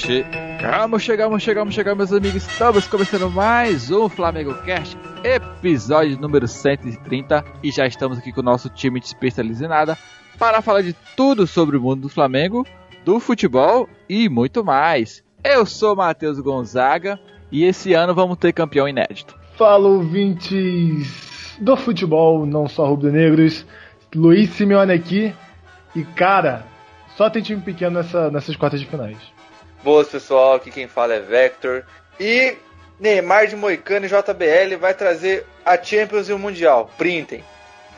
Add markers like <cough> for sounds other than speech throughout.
Chegamos, chegamos, chegamos, chegamos, meus amigos. Estamos começando mais um Flamengo Cast, episódio número 130. E já estamos aqui com o nosso time de nada para falar de tudo sobre o mundo do Flamengo, do futebol e muito mais. Eu sou Matheus Gonzaga e esse ano vamos ter campeão inédito. Fala, ouvintes do futebol, não só rubro-negros. Luiz Simeone aqui. E cara, só tem time pequeno nessa, nessas quartas de finais. Boas, pessoal. Aqui quem fala é Vector. E Neymar de Moicano e JBL vai trazer a Champions e o Mundial. Printem.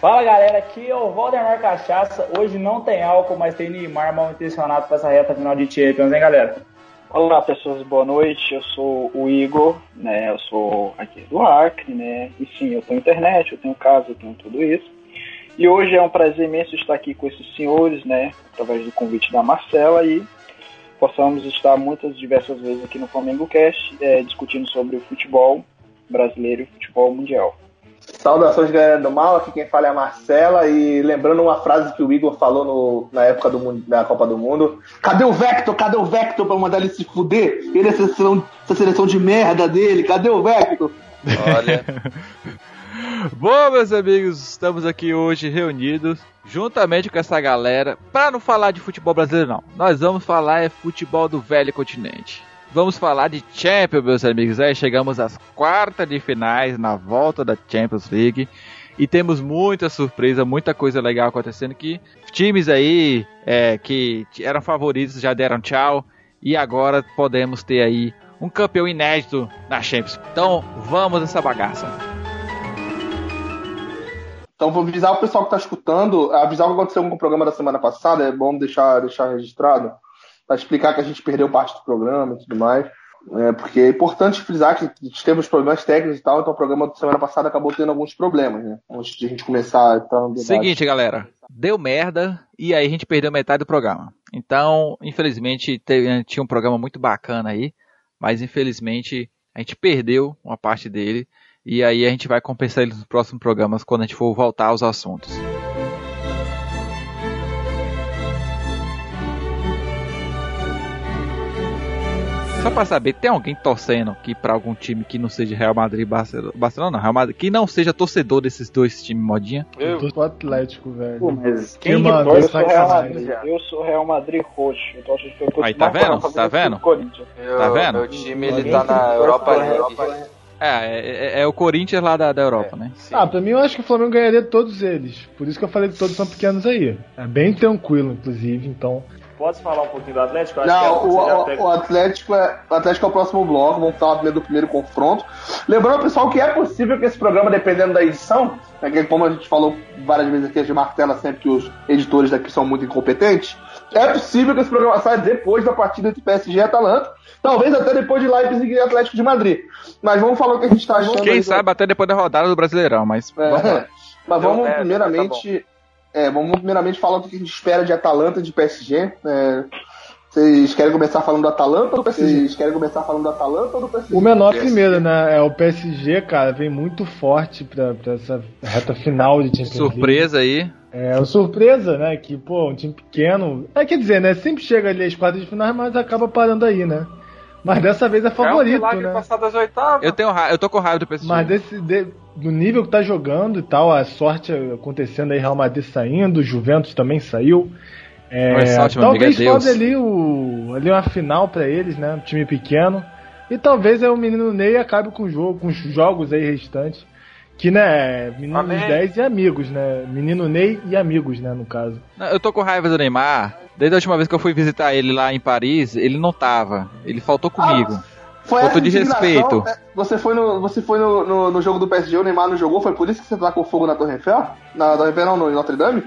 Fala galera, aqui é o Valdemar Cachaça. Hoje não tem álcool, mas tem Neymar mal intencionado para essa reta final de Champions, hein galera? Olá pessoas, boa noite. Eu sou o Igor, né? Eu sou aqui do Acre, né? E sim, eu tenho internet, eu tenho casa, eu tenho tudo isso. E hoje é um prazer imenso estar aqui com esses senhores, né? Através do convite da Marcela e possamos estar muitas diversas vezes aqui no Flamengo Cast é, discutindo sobre o futebol brasileiro e o futebol mundial. Saudações, galera do mal. Aqui quem fala é a Marcela. E lembrando uma frase que o Igor falou no, na época do, da Copa do Mundo: Cadê o Vector? Cadê o Vector pra mandar ele se fuder? Ele é essa seleção, essa seleção de merda dele. Cadê o Vector? Olha. <laughs> Bom, meus amigos, estamos aqui hoje reunidos juntamente com essa galera para não falar de futebol brasileiro, não. Nós vamos falar é futebol do velho continente. Vamos falar de Champions, meus amigos. Aí chegamos às quartas de finais na volta da Champions League. E temos muita surpresa, muita coisa legal acontecendo que times aí é, que eram favoritos já deram tchau. E agora podemos ter aí um campeão inédito na Champions. Então vamos nessa bagaça. Então vou avisar o pessoal que está escutando, avisar o que aconteceu com o programa da semana passada, é bom deixar, deixar registrado, para explicar que a gente perdeu parte do programa e tudo mais. É, porque é importante frisar que temos problemas técnicos e tal, então o programa da semana passada acabou tendo alguns problemas, né? Antes de a gente começar. Então, Seguinte, galera, deu merda e aí a gente perdeu metade do programa. Então, infelizmente, teve, tinha um programa muito bacana aí, mas infelizmente a gente perdeu uma parte dele. E aí a gente vai compensar eles nos próximos programas quando a gente for voltar aos assuntos. Só pra saber, tem alguém torcendo aqui pra algum time que não seja Real Madrid e Barcelona? Barcelona não, Real Madrid, que não seja torcedor desses dois times modinha? Eu tô do Atlético, velho. Pô, mas quem que mano, eu, sou Real Madrid, eu sou Real Madrid roxo. Eu tô achando que eu tô Aí, tá vendo? Tá vendo? Tá vendo? Meu time ele tá na Europa League. É, é, é, o Corinthians lá da, da Europa, É, né? sim. Ah, pra mim eu acho que o Flamengo ganharia todos eles. Por isso que eu falei que todos são pequenos aí. É bem tranquilo, inclusive, então. Pode falar um pouquinho do Atlético? Eu Não, que o, o- o Atlético é, o Atlético é o próximo bloco, vamos falar primeiro do primeiro confronto. Lembrando, pessoal, que é possível que esse programa, dependendo da edição, né, como a gente falou várias vezes aqui, a gente martela sempre que os editores daqui são muito incompetentes, é possível que esse programa saia depois da partida entre PSG e Atalanta, talvez até depois de Leipzig e Atlético de Madrid. Mas vamos falar o que a gente está achando. aí Quem do- sabe até depois da rodada do Brasileirão, mas É, vamos lá. Mas Deu vamos merda, primeiramente. É, vamos primeiramente falar o que a gente espera de Atalanta e de PSG. É, vocês querem começar falando do Atalanta ou do PSG? Vocês querem começar falando do Atalanta ou do PSG? O menor PSG. primeiro, né? É o PSG, cara, vem muito forte pra, pra essa reta final de Champions League. Surpresa aí. É uma surpresa, né? Que, pô, um time pequeno. É, quer dizer, né? Sempre chega ali às quartas de final, mas acaba parando aí, né? Mas dessa vez é É um favorito, milagre né? passar das oitavas. Eu tenho ra- eu tô com raiva do PSG. Mas desse, de- do nível que tá jogando e tal, a sorte acontecendo aí, Real Madrid saindo, Juventus também saiu. É, amigo, é talvez Deus. faça ali, o, ali uma final pra eles, né? Um time pequeno. E talvez aí o menino Ney acabe com o jogo, com os jogos aí restantes. Que, né, menino Amém. 10 e amigos, né? Menino Ney e amigos, né, no caso. Eu tô com raiva do Neymar. Desde a última vez que eu fui visitar ele lá em Paris, ele não tava. Ele faltou comigo. Foi falta essa de respeito. é, Você foi, no, você foi no, no, no jogo do PSG, o Neymar não jogou? Foi por isso que você tá com fogo na Torre Eiffel? Na Torre Eiffel não, no em Notre Dame?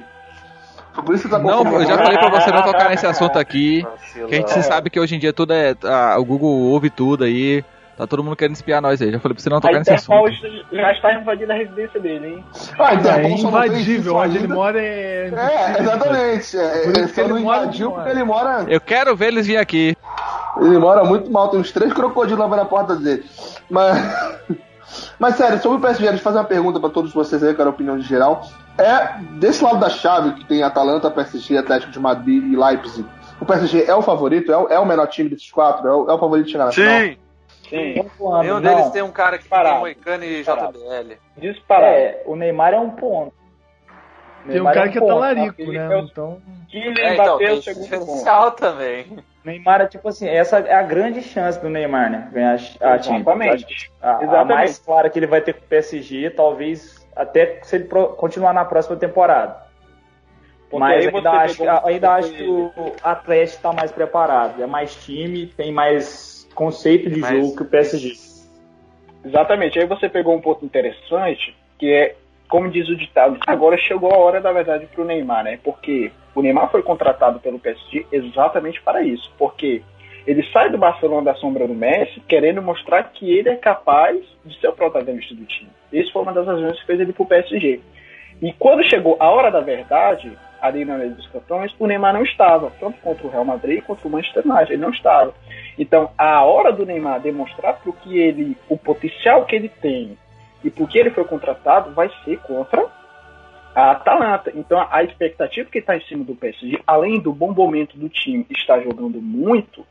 Foi por isso que você tá com Não, fogo eu já na falei pra você não tocar nesse assunto aqui. Que a gente sabe que hoje em dia tudo é. ah, o Google ouve tudo aí. Tá todo mundo querendo espiar nós aí. Já falei pra você não A tocar nesse Interpol assunto. já está invadindo a residência dele, hein? Ah, então, É fez invadível, onde ele mora é. É, exatamente. É, ele só ele não mora invadiu porque ele mora. Eu quero ver eles vir aqui. Ele mora muito mal, tem uns três crocodilos lá na porta dele. Mas. <laughs> Mas sério, sobre o PSG, deixa eu fazer uma pergunta pra todos vocês aí, quero a opinião de geral. É, desse lado da chave, que tem Atalanta, PSG, Atlético de Madrid e Leipzig, o PSG é o favorito? É o, é o menor time desses quatro? É o, é o favorito de chegar na final? Sim! Sim. Um ponto, Nenhum não. deles tem um cara que tem Parado. Moicano e Parado. JBL. Disparado. É, o Neymar é um ponto. Tem um Neymar cara é que é talarico, Ele né? é o- Então. Kylian É, então, Mbappé é tem o segundo ponto. também. Neymar é tipo assim, essa é a grande chance do Neymar, né? Ganhar a. Exatamente. A, a Exatamente. mais clara que ele vai ter com o PSG, talvez até se ele pro- continuar na próxima temporada. Porque Mas ainda acho, um ainda acho que o Atlético está mais preparado. É mais time, tem mais conceito de Mais- jogo que o PSG. Exatamente. Aí você pegou um ponto interessante, que é, como diz o ditado, agora chegou a hora da verdade para o Neymar, né? Porque o Neymar foi contratado pelo PSG exatamente para isso. Porque ele sai do Barcelona da sombra do Messi, querendo mostrar que ele é capaz de ser o protagonista do time. Isso foi uma das razões que fez ele para o PSG. E quando chegou a hora da verdade, ali na mesa dos campeões, o Neymar não estava, tanto contra o Real Madrid quanto o Manchester United, ele não estava. Então, a hora do Neymar demonstrar pro que ele, o potencial que ele tem e por que ele foi contratado vai ser contra a Atalanta. Então, a expectativa que está em cima do PSG, além do bom momento do time estar jogando muito,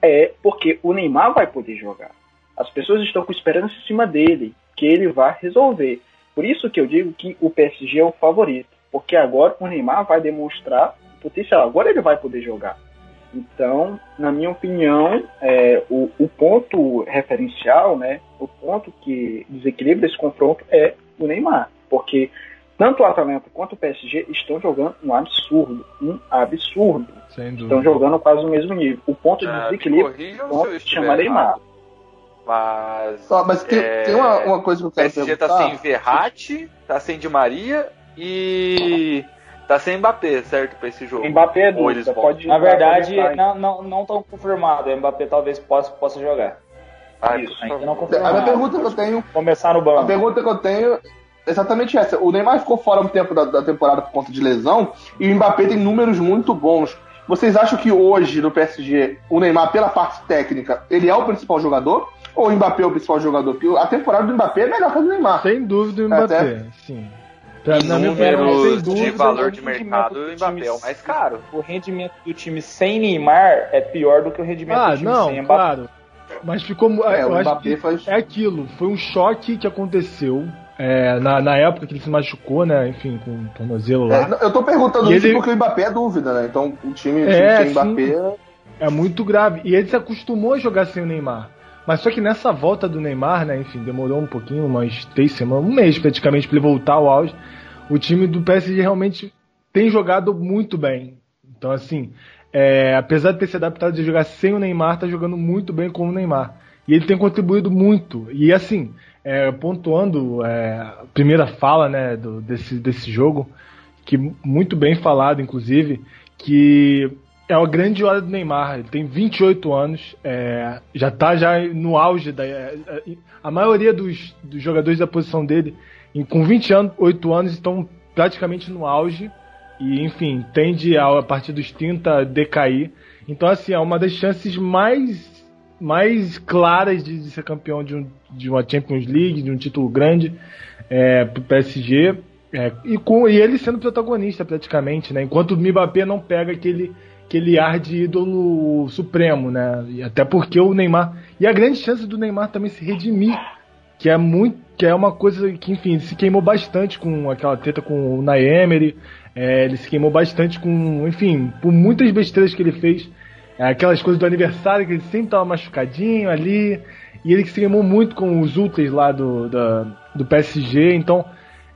é porque o Neymar vai poder jogar. As pessoas estão com esperança em cima dele, que ele vai resolver. Por isso que eu digo que o PSG é o favorito, porque agora o Neymar vai demonstrar o potencial. Agora ele vai poder jogar. Então, na minha opinião, é, o, o ponto referencial, né, o ponto que desequilibra esse confronto é o Neymar, porque tanto o Atalanta quanto o PSG estão jogando um absurdo, um absurdo. Sem Estão jogando quase o mesmo nível. O ponto de Ah, desequilíbrio corrijam ponto se eu se chama estiver Neymar. Mas mas tem, É, tem uma, uma coisa que eu o quero PSG tá sem Verratti, tá sem Di Maria e tá sem Mbappé, certo, pra esse jogo. Mbappé é dúvida, pode Na verdade, não não não tão confirmado. O Mbappé talvez possa, possa jogar. Ah, Isso, por Ainda favor. não A minha confirmado. pergunta que eu tenho Começar no A banco. pergunta que eu tenho é exatamente essa. O Neymar ficou fora um tempo da, da temporada por conta de lesão e o Mbappé tem números muito bons. Vocês acham que hoje no PSG o Neymar, pela parte técnica, ele é o principal jogador? Ou o Mbappé é o principal jogador? Porque a temporada do Mbappé é melhor que a do Neymar. Sem dúvida o Até- Mbappé, sim. Pra, Em na minha opinião, sem números dúvida. de valor o de rendimento mercado, do o Mbappé é o time- mais caro. O rendimento do time sem Neymar é pior do que o rendimento Ah, do time não, sem Mbappé. claro. Mas ficou. É, eu o acho Mbappé que faz. é aquilo. Foi um choque que aconteceu é, na, na época que ele se machucou, né? Enfim, com o tornozelo É, lá. não, eu tô perguntando E isso ele- porque o Mbappé é dúvida, né? Então o time, o time É, sem Mbappé. É muito grave. E ele se acostumou a jogar sem o Neymar. Mas só que nessa volta do Neymar, né? Enfim, demorou um pouquinho, umas três semanas, um mês praticamente, pra ele voltar ao auge. O time do PSG realmente tem jogado muito bem. Então, assim, é, apesar de ter se adaptado de jogar sem o Neymar, tá jogando muito bem com o Neymar. E ele tem contribuído muito. E assim, é, pontuando é, a primeira fala né, do- desse, desse jogo, que muito bem falado, inclusive, que é uma grande hora do Neymar. Ele tem 28 anos, é, já tá já no auge da. é, é, a maioria dos, dos jogadores da posição dele, em- com 28 anos, estão praticamente no auge. E, enfim, tende a, a partir dos 30 a decair. Então, assim, é uma das chances mais, mais claras de, de ser campeão de, um, de uma Champions League, de um título grande é, pro PSG. É, e, com, e ele sendo protagonista praticamente, né? Enquanto o Mbappé não pega aquele, aquele ar de ídolo supremo, né? E até porque o Neymar. E a grande chance do Neymar também se redimir, que é muito. que é uma coisa que, enfim, se queimou bastante com aquela treta com o Naemery. É, ele se queimou bastante com, enfim, por muitas besteiras que ele fez. É, aquelas coisas do aniversário que ele sempre tava machucadinho ali. E ele se queimou muito com os ultras lá do, do PSG. Então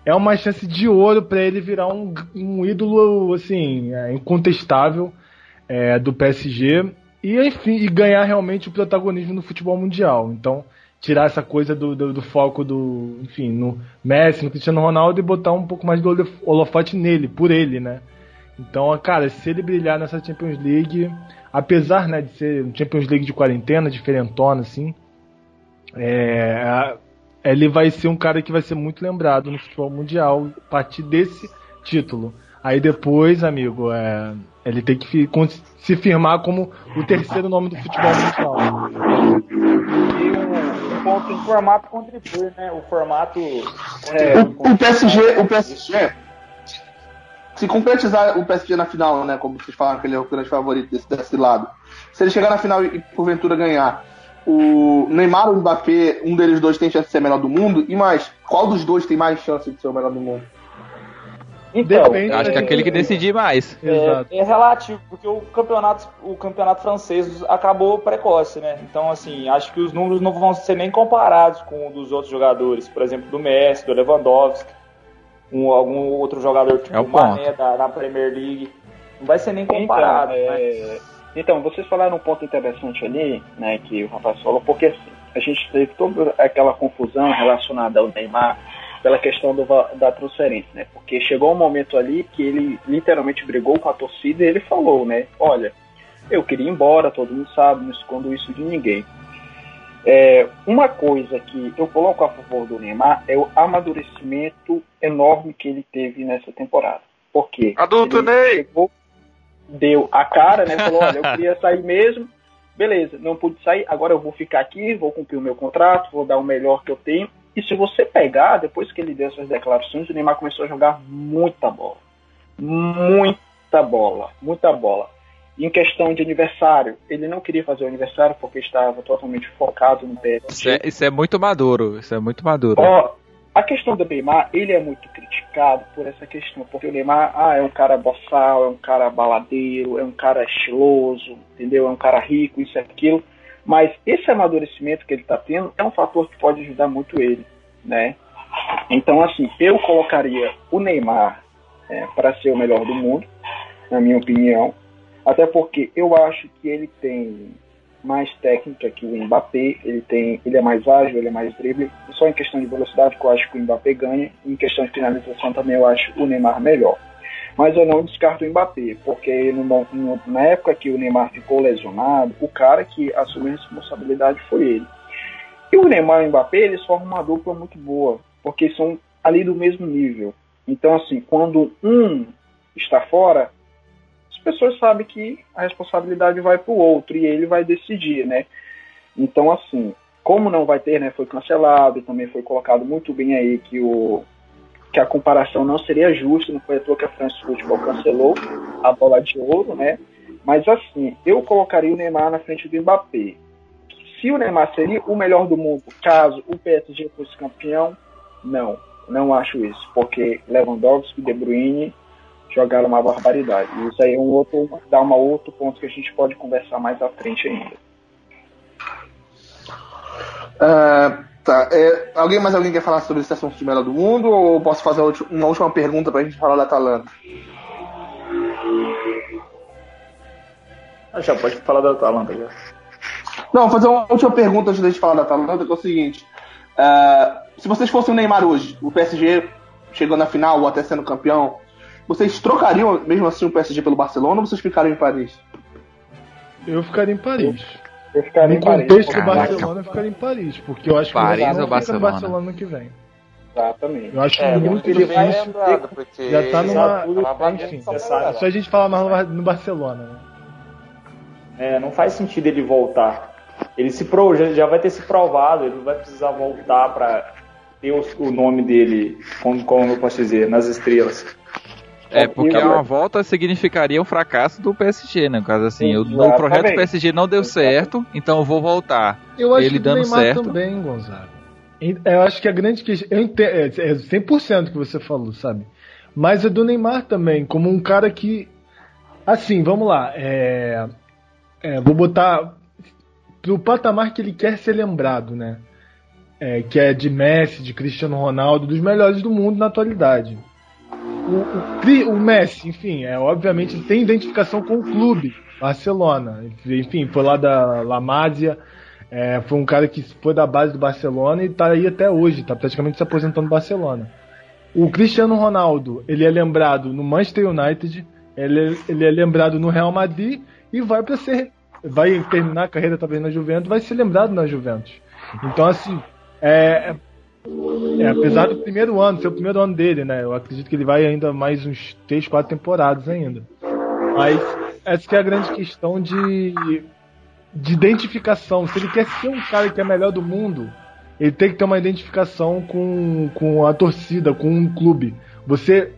é uma chance de ouro para ele virar um, um ídolo assim é, incontestável é, do PSG e enfim e ganhar realmente o protagonismo no futebol mundial. Então tirar essa coisa do, do, do foco do enfim no Messi, no Cristiano Ronaldo e botar um pouco mais do holo- holofote nele, por ele, né? Então, cara, se ele brilhar nessa Champions League, apesar né, de ser um Champions League de quarentena, diferentona, assim, é, ele vai ser um cara que vai ser muito lembrado no futebol mundial a partir desse título. Aí depois, amigo, é, ele tem que se firmar como o terceiro nome do futebol mundial. E um, um ponto em formato contribui, né? O formato. É, O, o PSG, o PSG. se concretizar o PSG na final, né? Como vocês falaram que ele é o grande favorito desse, desse lado. Se ele chegar na final e porventura ganhar, o Neymar ou o Mbappé, um deles dois tem chance de ser o melhor do mundo? E mais, qual dos dois tem mais chance de ser o melhor do mundo? Então, Depende, Acho que é aquele que decidir mais. É, é relativo, porque o campeonato, o campeonato francês acabou precoce, né? Então, assim, acho que os números não vão ser nem comparados com o dos outros jogadores, por exemplo, do Messi, do Lewandowski, um, algum outro jogador tipo É o Mané da, da Premier League. Não vai ser nem comparado, então, né? então, vocês falaram um ponto interessante ali, né, que o rapaz falou, porque assim, a gente teve toda aquela confusão relacionada ao Neymar pela questão do da transferência, né? Porque chegou um momento ali que ele literalmente brigou com a torcida e ele falou, né? Olha, eu queria ir embora, todo mundo sabe, não escondo isso de ninguém. É, uma coisa que eu coloco a favor do Neymar é o amadurecimento enorme que ele teve nessa temporada. Por quê? Adulto Ele Ney! chegou, deu a cara, né? Falou, olha, eu queria sair mesmo, beleza, não pude sair, agora eu vou ficar aqui, vou cumprir o meu contrato, vou dar o melhor que eu tenho. E se você pegar, depois que ele deu essas declarações, o Neymar começou a jogar muita bola. Muita bola, muita bola. Em questão de aniversário, ele não queria fazer o aniversário porque estava totalmente focado no PSG. Isso é, isso é muito maduro. Isso é muito maduro. Ó, a questão do Neymar, ele é muito criticado por essa questão, porque o Neymar ah, é um cara boçal, é um cara baladeiro, é um cara estiloso, entendeu? É um cara rico, isso e aquilo. Mas esse amadurecimento que ele está tendo é um fator que pode ajudar muito ele, né? Então, assim, eu colocaria o Neymar para ser o melhor do mundo, na minha opinião. Até porque eu acho que ele tem mais técnica que o Mbappé, ele tem, ele é mais ágil, ele é mais drible. Só em questão de velocidade que eu acho que o Mbappé ganha, em questão de finalização também eu acho o Neymar melhor. Mas eu não descarto o Mbappé, porque no, no, na época que o Neymar ficou lesionado, o cara que assumiu a responsabilidade foi ele. E o Neymar e o Mbappé, eles formam uma dupla muito boa, porque são ali do mesmo nível. Então, assim, quando um está fora, as pessoas sabem que a responsabilidade vai para o outro e ele vai decidir, né? Então, assim, como não vai ter, né? Foi cancelado, também foi colocado muito bem aí que o que a comparação não seria justa, não foi à toa que a France Football cancelou a bola de ouro, né? Mas assim, eu colocaria o Neymar na frente do Mbappé. Se o Neymar seria o melhor do mundo caso o PSG fosse campeão, não, não acho isso, porque Lewandowski e De Bruyne jogaram uma barbaridade. Isso aí é um outro, dá um outro ponto que a gente pode conversar mais à frente ainda. Uh, tá. É, alguém mais alguém quer falar sobre esse assunto de melhor do mundo ou posso fazer uma última pergunta pra gente falar da Atalanta? Ah, já pode falar da Atalanta já. Não, vou fazer uma última pergunta antes de gente falar da Atalanta, que é o seguinte. Uh, se vocês fossem o Neymar hoje, o PSG chegando na final ou até sendo campeão, vocês trocariam mesmo assim o PSG pelo Barcelona ou vocês ficariam em Paris? Eu ficaria em Paris. Eu ficaria no em Paris. contexto do. Barcelona, eu ficaria em Paris, porque eu acho que Paris o ou Barcelona fica no Barcelona? Que vem. Exatamente. Eu acho É, muito difícil. porque Já tá numa. é uma bagunça Enfim, só a gente fala mais no Barcelona, né? É, não faz sentido ele voltar. Ele se pro, já, já vai ter se provado, ele não vai precisar voltar para ter o, o nome dele, como, como eu posso dizer, nas estrelas. É, porque uma volta significaria um fracasso do PSG, né? No caso assim, o, projeto do PSG não deu certo, então eu vou voltar. Eu acho Ele que do dando Neymar certo. também, Gonzaga. E- Eu acho que a grande questão. Eu entendo, é é 100% que você falou, sabe? Mas é do Neymar também, como um cara que. Assim, vamos lá. É, é, vou botar. Pro patamar que ele quer ser lembrado, né? É, que é de Messi, de Cristiano Ronaldo, dos melhores do mundo na atualidade. O, o o Messi, enfim, é, obviamente tem identificação com o clube, Barcelona. Enfim, foi lá da La Masia. É, foi um cara que foi da base do Barcelona e tá aí até hoje, tá praticamente se aposentando do Barcelona. O Cristiano Ronaldo, ele é lembrado no Manchester United, ele, é- ele é lembrado no Real Madrid e vai para ser vai terminar a carreira talvez na Juventus, vai ser lembrado na Juventus. Então assim, é, é, apesar do primeiro ano, ser o primeiro ano dele, né? Eu acredito que ele vai ainda mais uns 3, 4 temporadas ainda. Mas essa é a grande questão de de identificação. Se ele quer ser um cara que é melhor do mundo, ele tem que ter uma identificação com, com a torcida, com um clube. Você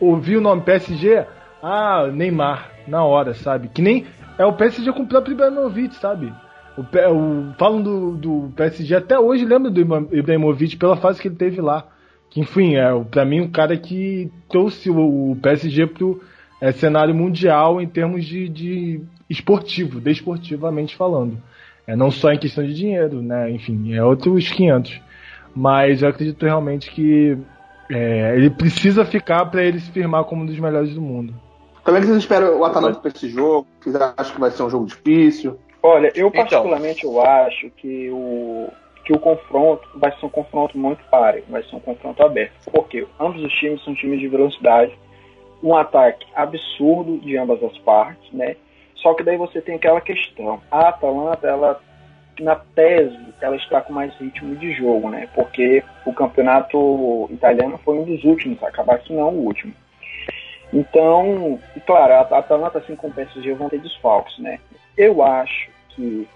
ouvi o nome PSG, ah, Neymar, na hora, sabe? Que nem é o PSG com o próprio Ibrahimovic, sabe? O, o, falam do, do PSG, até hoje lembro do Ibra- Ibrahimovic pela fase que ele teve lá. Que, enfim, é pra mim o cara que trouxe o, o PSG pro é, cenário mundial em termos de, de esportivo, desportivamente falando. É, não só em questão de dinheiro, né? Enfim, é outros 500. Mas eu acredito realmente que é, ele precisa ficar para ele se firmar como um dos melhores do mundo. Como é que vocês esperam o Atalanta pra esse jogo? Vocês acham que vai ser um jogo difícil? Olha, eu Então. particularmente eu acho que o, que o confronto vai ser um confronto muito páreo, vai ser um confronto aberto. Porque ambos os times são times de velocidade, um ataque absurdo de ambas as partes, né? Só que daí você tem aquela questão. A Atalanta, ela na tese, ela está com mais ritmo de jogo, né? Porque o campeonato italiano foi um dos últimos a acabar, se não o último. Então, e claro, a Atalanta, assim como o PSG, vão ter desfalques, né? Eu acho que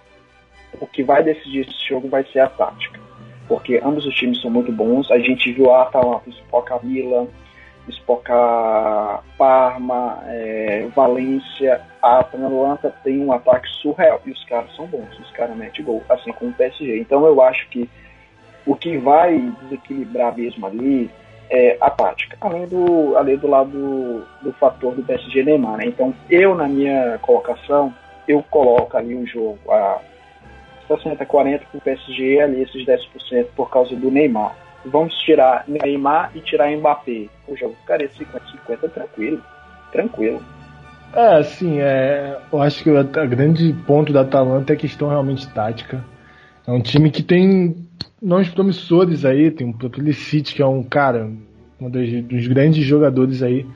o que vai decidir esse jogo vai ser a tática. Porque ambos os times são muito bons. A gente viu a Atalanta espocar Milan, espocar Parma, é, Valência. A Atalanta tem um ataque surreal. E os caras são bons, os caras metem gol, assim como o PSG. Então eu acho que o que vai desequilibrar mesmo ali é a tática. Além do, além do lado do, do fator do PSG Neymar. Né? Então eu, na minha colocação, eu coloco ali o jogo a 60-40 para o PSG ali esses 10% por causa do Neymar. Vamos tirar Neymar e tirar Mbappé. O jogo ficaria 50-50 tranquilo. Tranquilo. É, assim, é, eu acho que o grande ponto da Atalanta é a questão realmente tática. É um time que tem nomes promissores aí, tem o próprio Licite, que é um cara, um dos, dos grandes jogadores aí,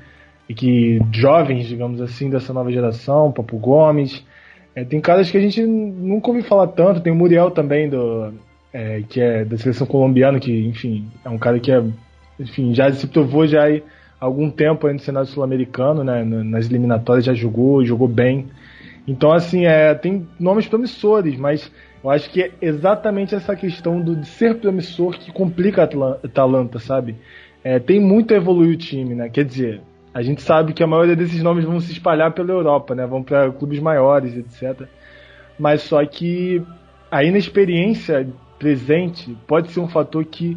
e que jovens, digamos assim, dessa nova geração, Papo Gomes. É, tem caras que a gente nunca ouviu falar tanto, tem o Muriel também, do, é, que é da seleção colombiana, que, enfim, é um cara que é, enfim, já se provou já há algum tempo aí no cenário sul-americano, né, nas eliminatórias já jogou, jogou bem. Então, assim, é, tem nomes promissores, mas eu acho que é exatamente essa questão do, de ser promissor que complica a Atalanta, sabe? É, tem muito a evoluir o time, né? Quer dizer, a gente sabe que a maioria desses nomes vão se espalhar pela Europa, né? Vão para clubes maiores, etc. Mas só que a inexperiência presente pode ser um fator que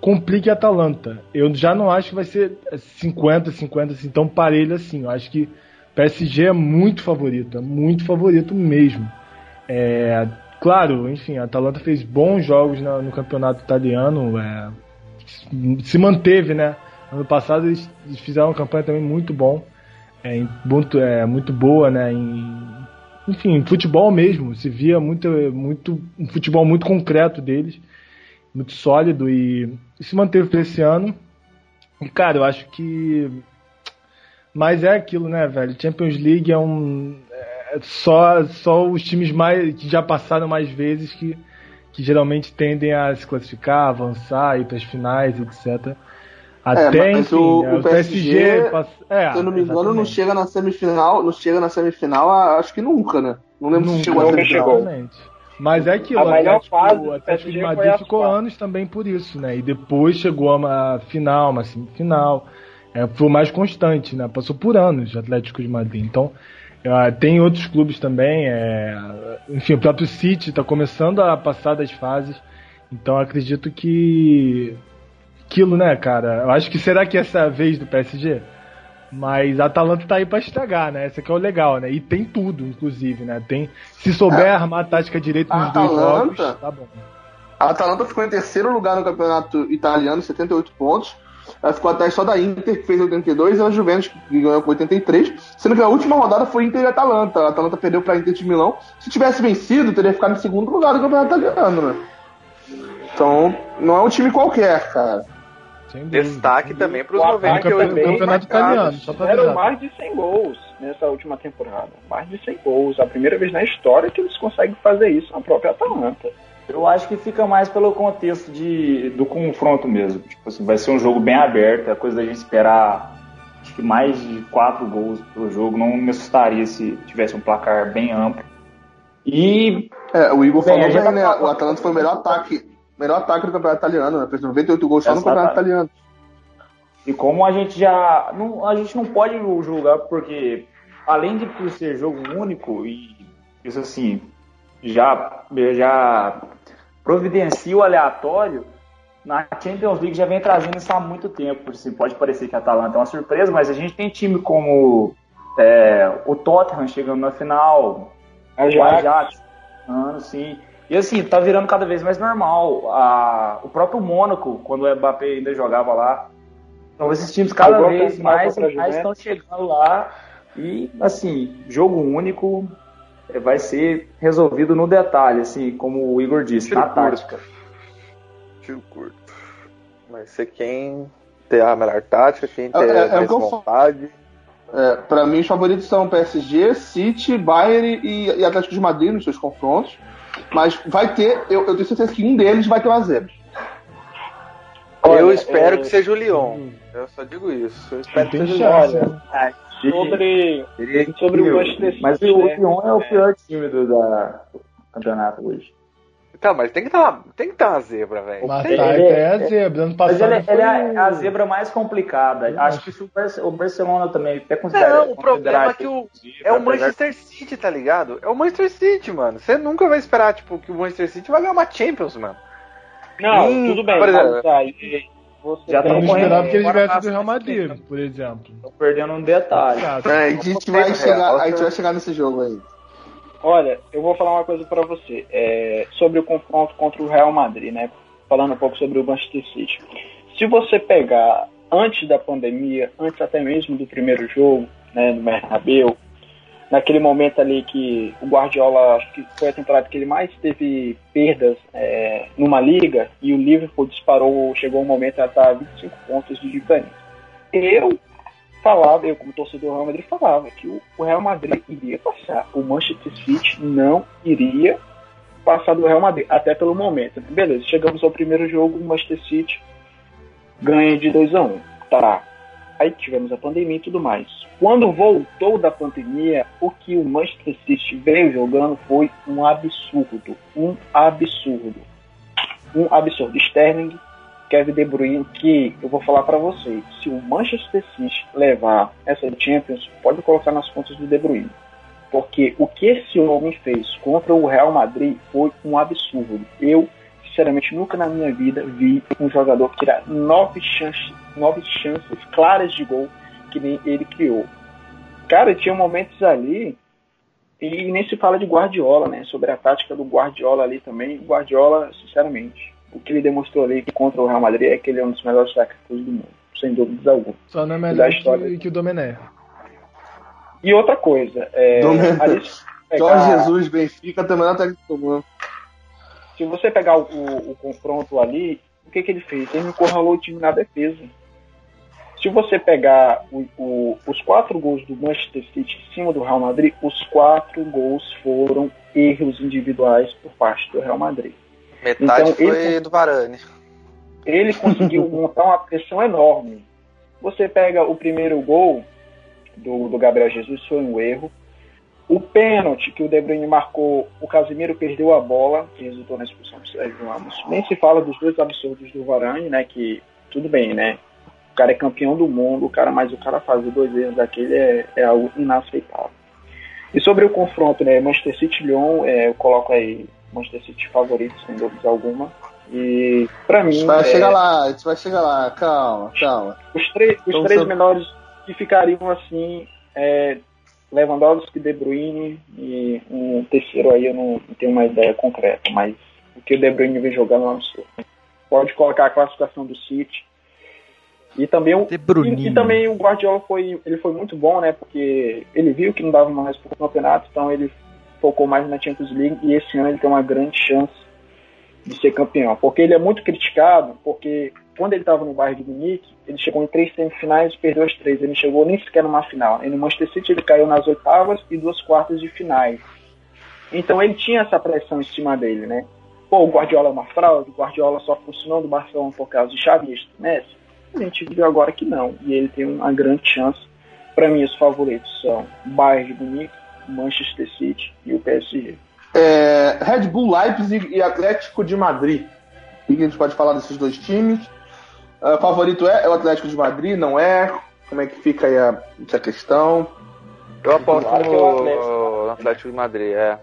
complique a Atalanta. Eu já não acho que vai ser 50-50 assim, tão parelho assim. Eu acho que PSG é muito favorito, é muito favorito mesmo. É, claro, enfim, a Atalanta fez bons jogos na- no campeonato italiano, é, se manteve, né? Ano passado eles, fizeram uma campanha também muito bom, é, muito, é, muito boa, né? Em, enfim, futebol mesmo, se via muito, muito um futebol muito concreto deles, muito sólido e, e se manteve para esse ano. E cara, eu acho que mas é aquilo, né, velho? Champions League é um. É só, só os times mais que já passaram mais vezes que, que geralmente tendem a se classificar, avançar, ir para as finais, etc. Até, mas enfim, o- é, o PSG, pass- é, Se eu não me engano, não chega na semifinal, não chega na semifinal, ah, acho que nunca, né? Não lembro se Nunca, chegou a semifinal. chegou. exatamente. Mas é aquilo, A o melhor Atlético, fase o Atlético de PSG Madrid ficou anos também por isso, né? E depois chegou a uma final, uma semifinal. É, foi mais constante, né? Passou por anos o Atlético de Madrid. Então, é, tem outros clubes também. é, enfim, o próprio City está começando a passar das fases. Então, acredito que. Aquilo, né, cara? Eu acho que será que essa é a vez do PSG? Mas a Atalanta tá aí pra estragar, né? Esse aqui é o legal, né? E tem tudo, inclusive, né? Tem, se souber armar a tática direito nos A dois jogos, Atalanta- tá bom. A Atalanta ficou em terceiro lugar no campeonato italiano, 78 pontos. Ela ficou atrás só da Inter, que fez 82, e a Juventus, que ganhou com 83. Sendo que a última rodada foi Inter e Atalanta. A Atalanta perdeu pra Inter de Milão. Se tivesse vencido, teria ficado em segundo lugar do campeonato italiano, né? Então, não é um time qualquer, cara. Destaque também para os O É um 98 campeonato, também, gols campeonato italiano, só pra avisar. mais de 100 gols nessa última temporada. Mais de 100 gols. A primeira vez na história que eles conseguem fazer isso na própria Atalanta. Eu acho que fica mais pelo contexto de, do confronto mesmo. Tipo assim, vai ser um jogo bem aberto, é coisa da gente esperar acho que mais de quatro gols pelo jogo. Não me assustaria se tivesse um placar bem amplo. E É, o Igor Bem, falou bem, tá né? falando- O Atalanta foi o melhor ataque, melhor ataque do campeonato italiano, né? Fez 98 gols só no campeonato italiano. E como a gente já. Não, a gente não pode julgar, porque além de por ser jogo único, e isso assim, já, já providencia o aleatório, na Champions League já vem trazendo isso há muito tempo. Assim, pode parecer que a Atalanta é uma surpresa, mas a gente tem time como é, o Tottenham chegando na final, Ajax. o Ajax, ano, sim. E assim, tá virando cada vez mais normal. A, o próprio Mônaco, quando o Mbappé ainda jogava lá. Então esses times cada Agora vez mais estão chegando lá. E assim, jogo único é, vai ser resolvido no detalhe, assim, como o Igor disse, Tiro na curto. tática. Tiro curto. Vai ser quem ter a melhor tática, quem ter É- é- é o mais que eu falo. vontade. É, para mim, os favoritos são PSG, City, Bayern e, e Atlético de Madrid nos seus confrontos. Mas vai ter, eu, eu tenho certeza que um deles vai ter uma zebra. eu Olha, espero é- que seja o Lyon. Eu só digo isso. Eu espero que seja o Lyon. chance. né? Sobre, sobre o. Manchester City, Mas o né? Lyon é o pior time do, da, do campeonato hoje. Então, mas tem que uma, tem que ter uma zebra, velho. Mas Ele- tá, ele- até a zebra. Ano Mas passado ele, foi ele é a zebra mais complicada. Eu Acho acho. que o, Barce- o Barcelona também até considera. Não, o problema é que o, é o Manchester City, tá ligado? É o Manchester City, mano. Você nunca vai esperar, tipo, que o Manchester City vai ganhar uma Champions, mano. Não, Hum, tudo bem. por exemplo, mas aí você já Eu não Tão correndo esperava que eles da do Real Madrid, por exemplo. Estão perdendo um detalhe. É, a gente vai É, chegar, a gente vai chegar nesse jogo aí. Olha, eu vou falar uma coisa pra você é, sobre o confronto contra o Real Madrid, né? Falando um pouco sobre o Manchester City. Se você pegar antes da pandemia, antes até mesmo do primeiro jogo, né, no Bernabéu, naquele momento ali que o Guardiola, acho que foi a temporada que ele mais teve perdas é, numa liga e o Liverpool disparou, chegou um momento a estar 25 pontos de diferença. Eu falava, eu como torcedor do Real Madrid falava que o, Real Madrid iria passar, o Manchester City não iria passar do Real Madrid, até pelo momento. Beleza, chegamos ao primeiro jogo, o Manchester City ganha de 2 a 1 Tá. Aí tivemos a pandemia e tudo mais. Quando voltou da pandemia, o que o Manchester City veio jogando foi um absurdo. Um absurdo. Um absurdo. Sterling, Kevin De Bruyne, que eu vou falar pra vocês, se o Manchester City levar essa Champions, pode colocar nas contas do De Bruyne. Porque o que esse homem fez contra o Real Madrid foi um absurdo. Eu, sinceramente, nunca na minha vida vi um jogador tirar nove chances, nove chances claras de gol que nem ele criou. Cara, tinha momentos ali e nem se fala de Guardiola, né? Sobre a tática do Guardiola ali também. Guardiola, sinceramente, o que ele demonstrou ali contra o Real Madrid é que ele é um dos melhores técnicos do mundo, sem dúvidas alguma. Só não é Da melhor história. que, que o Domené. E outra coisa, é, Domenech. Jorge Jesus, Benfica, também não técnico do mundo. se você pegar o, o- o confronto ali, o que, que ele fez? Ele encurralou o time na defesa. Se você pegar o- o- os quatro gols do Manchester City em cima do Real Madrid, os quatro gols foram erros individuais por parte do Real Madrid. Metade Então, foi ele- do Varane. Ele conseguiu <laughs> montar uma pressão enorme. Você pega o primeiro gol do, do Gabriel Jesus, foi um erro. O pênalti que o De Bruyne marcou, o Casimiro perdeu a bola, que resultou na expulsão do Sérgio Ramos. Nem se fala dos dois absurdos do Varane, né? Que tudo bem, né? O cara é campeão do mundo, o cara, mas o cara fazer dois erros daquele é, é algo inaceitável. E sobre o confronto, né? Manchester City Lyon, é, eu coloco aí Manchester City favorito, sem dúvida alguma. E pra A mim. gente vai é, chegar lá, a gente vai chegar lá, calma, calma. os, três os Então, três seu- melhores que ficariam assim é Lewandowski, De Bruyne e um terceiro aí eu não, não tenho uma ideia concreta, mas o que o De Bruyne vem jogando é um absurdo. Pode colocar a classificação do City. E também o De Bruyne. e, e também o Guardiola foi ele foi muito bom, né? Porque ele viu que não dava mais pro campeonato, então ele focou mais na Champions League e esse ano ele tem uma grande chance de ser campeão. Porque ele é muito criticado, porque quando ele estava no Bayern de Munique, ele chegou em três semifinais e perdeu as três. Ele não chegou nem sequer numa final. E no Manchester City ele caiu nas oitavas e duas quartas de finais. Então ele tinha essa pressão em cima dele, né? Pô, o Guardiola é uma fraude, o Guardiola só funcionou no Barcelona por causa de Xavi Messi. A gente viu agora que não. E ele tem uma grande chance. Para mim, os favoritos são Bayern de Munique, Manchester City e o PSG. É, Red Bull Leipzig e Atlético de Madrid. O que a gente pode falar desses dois times? Uh, favorito é, é o Atlético de Madrid, não é? Como é que fica aí a, essa questão? Eu aposto Claro que é o no Atlético. no Atlético de Madrid, é.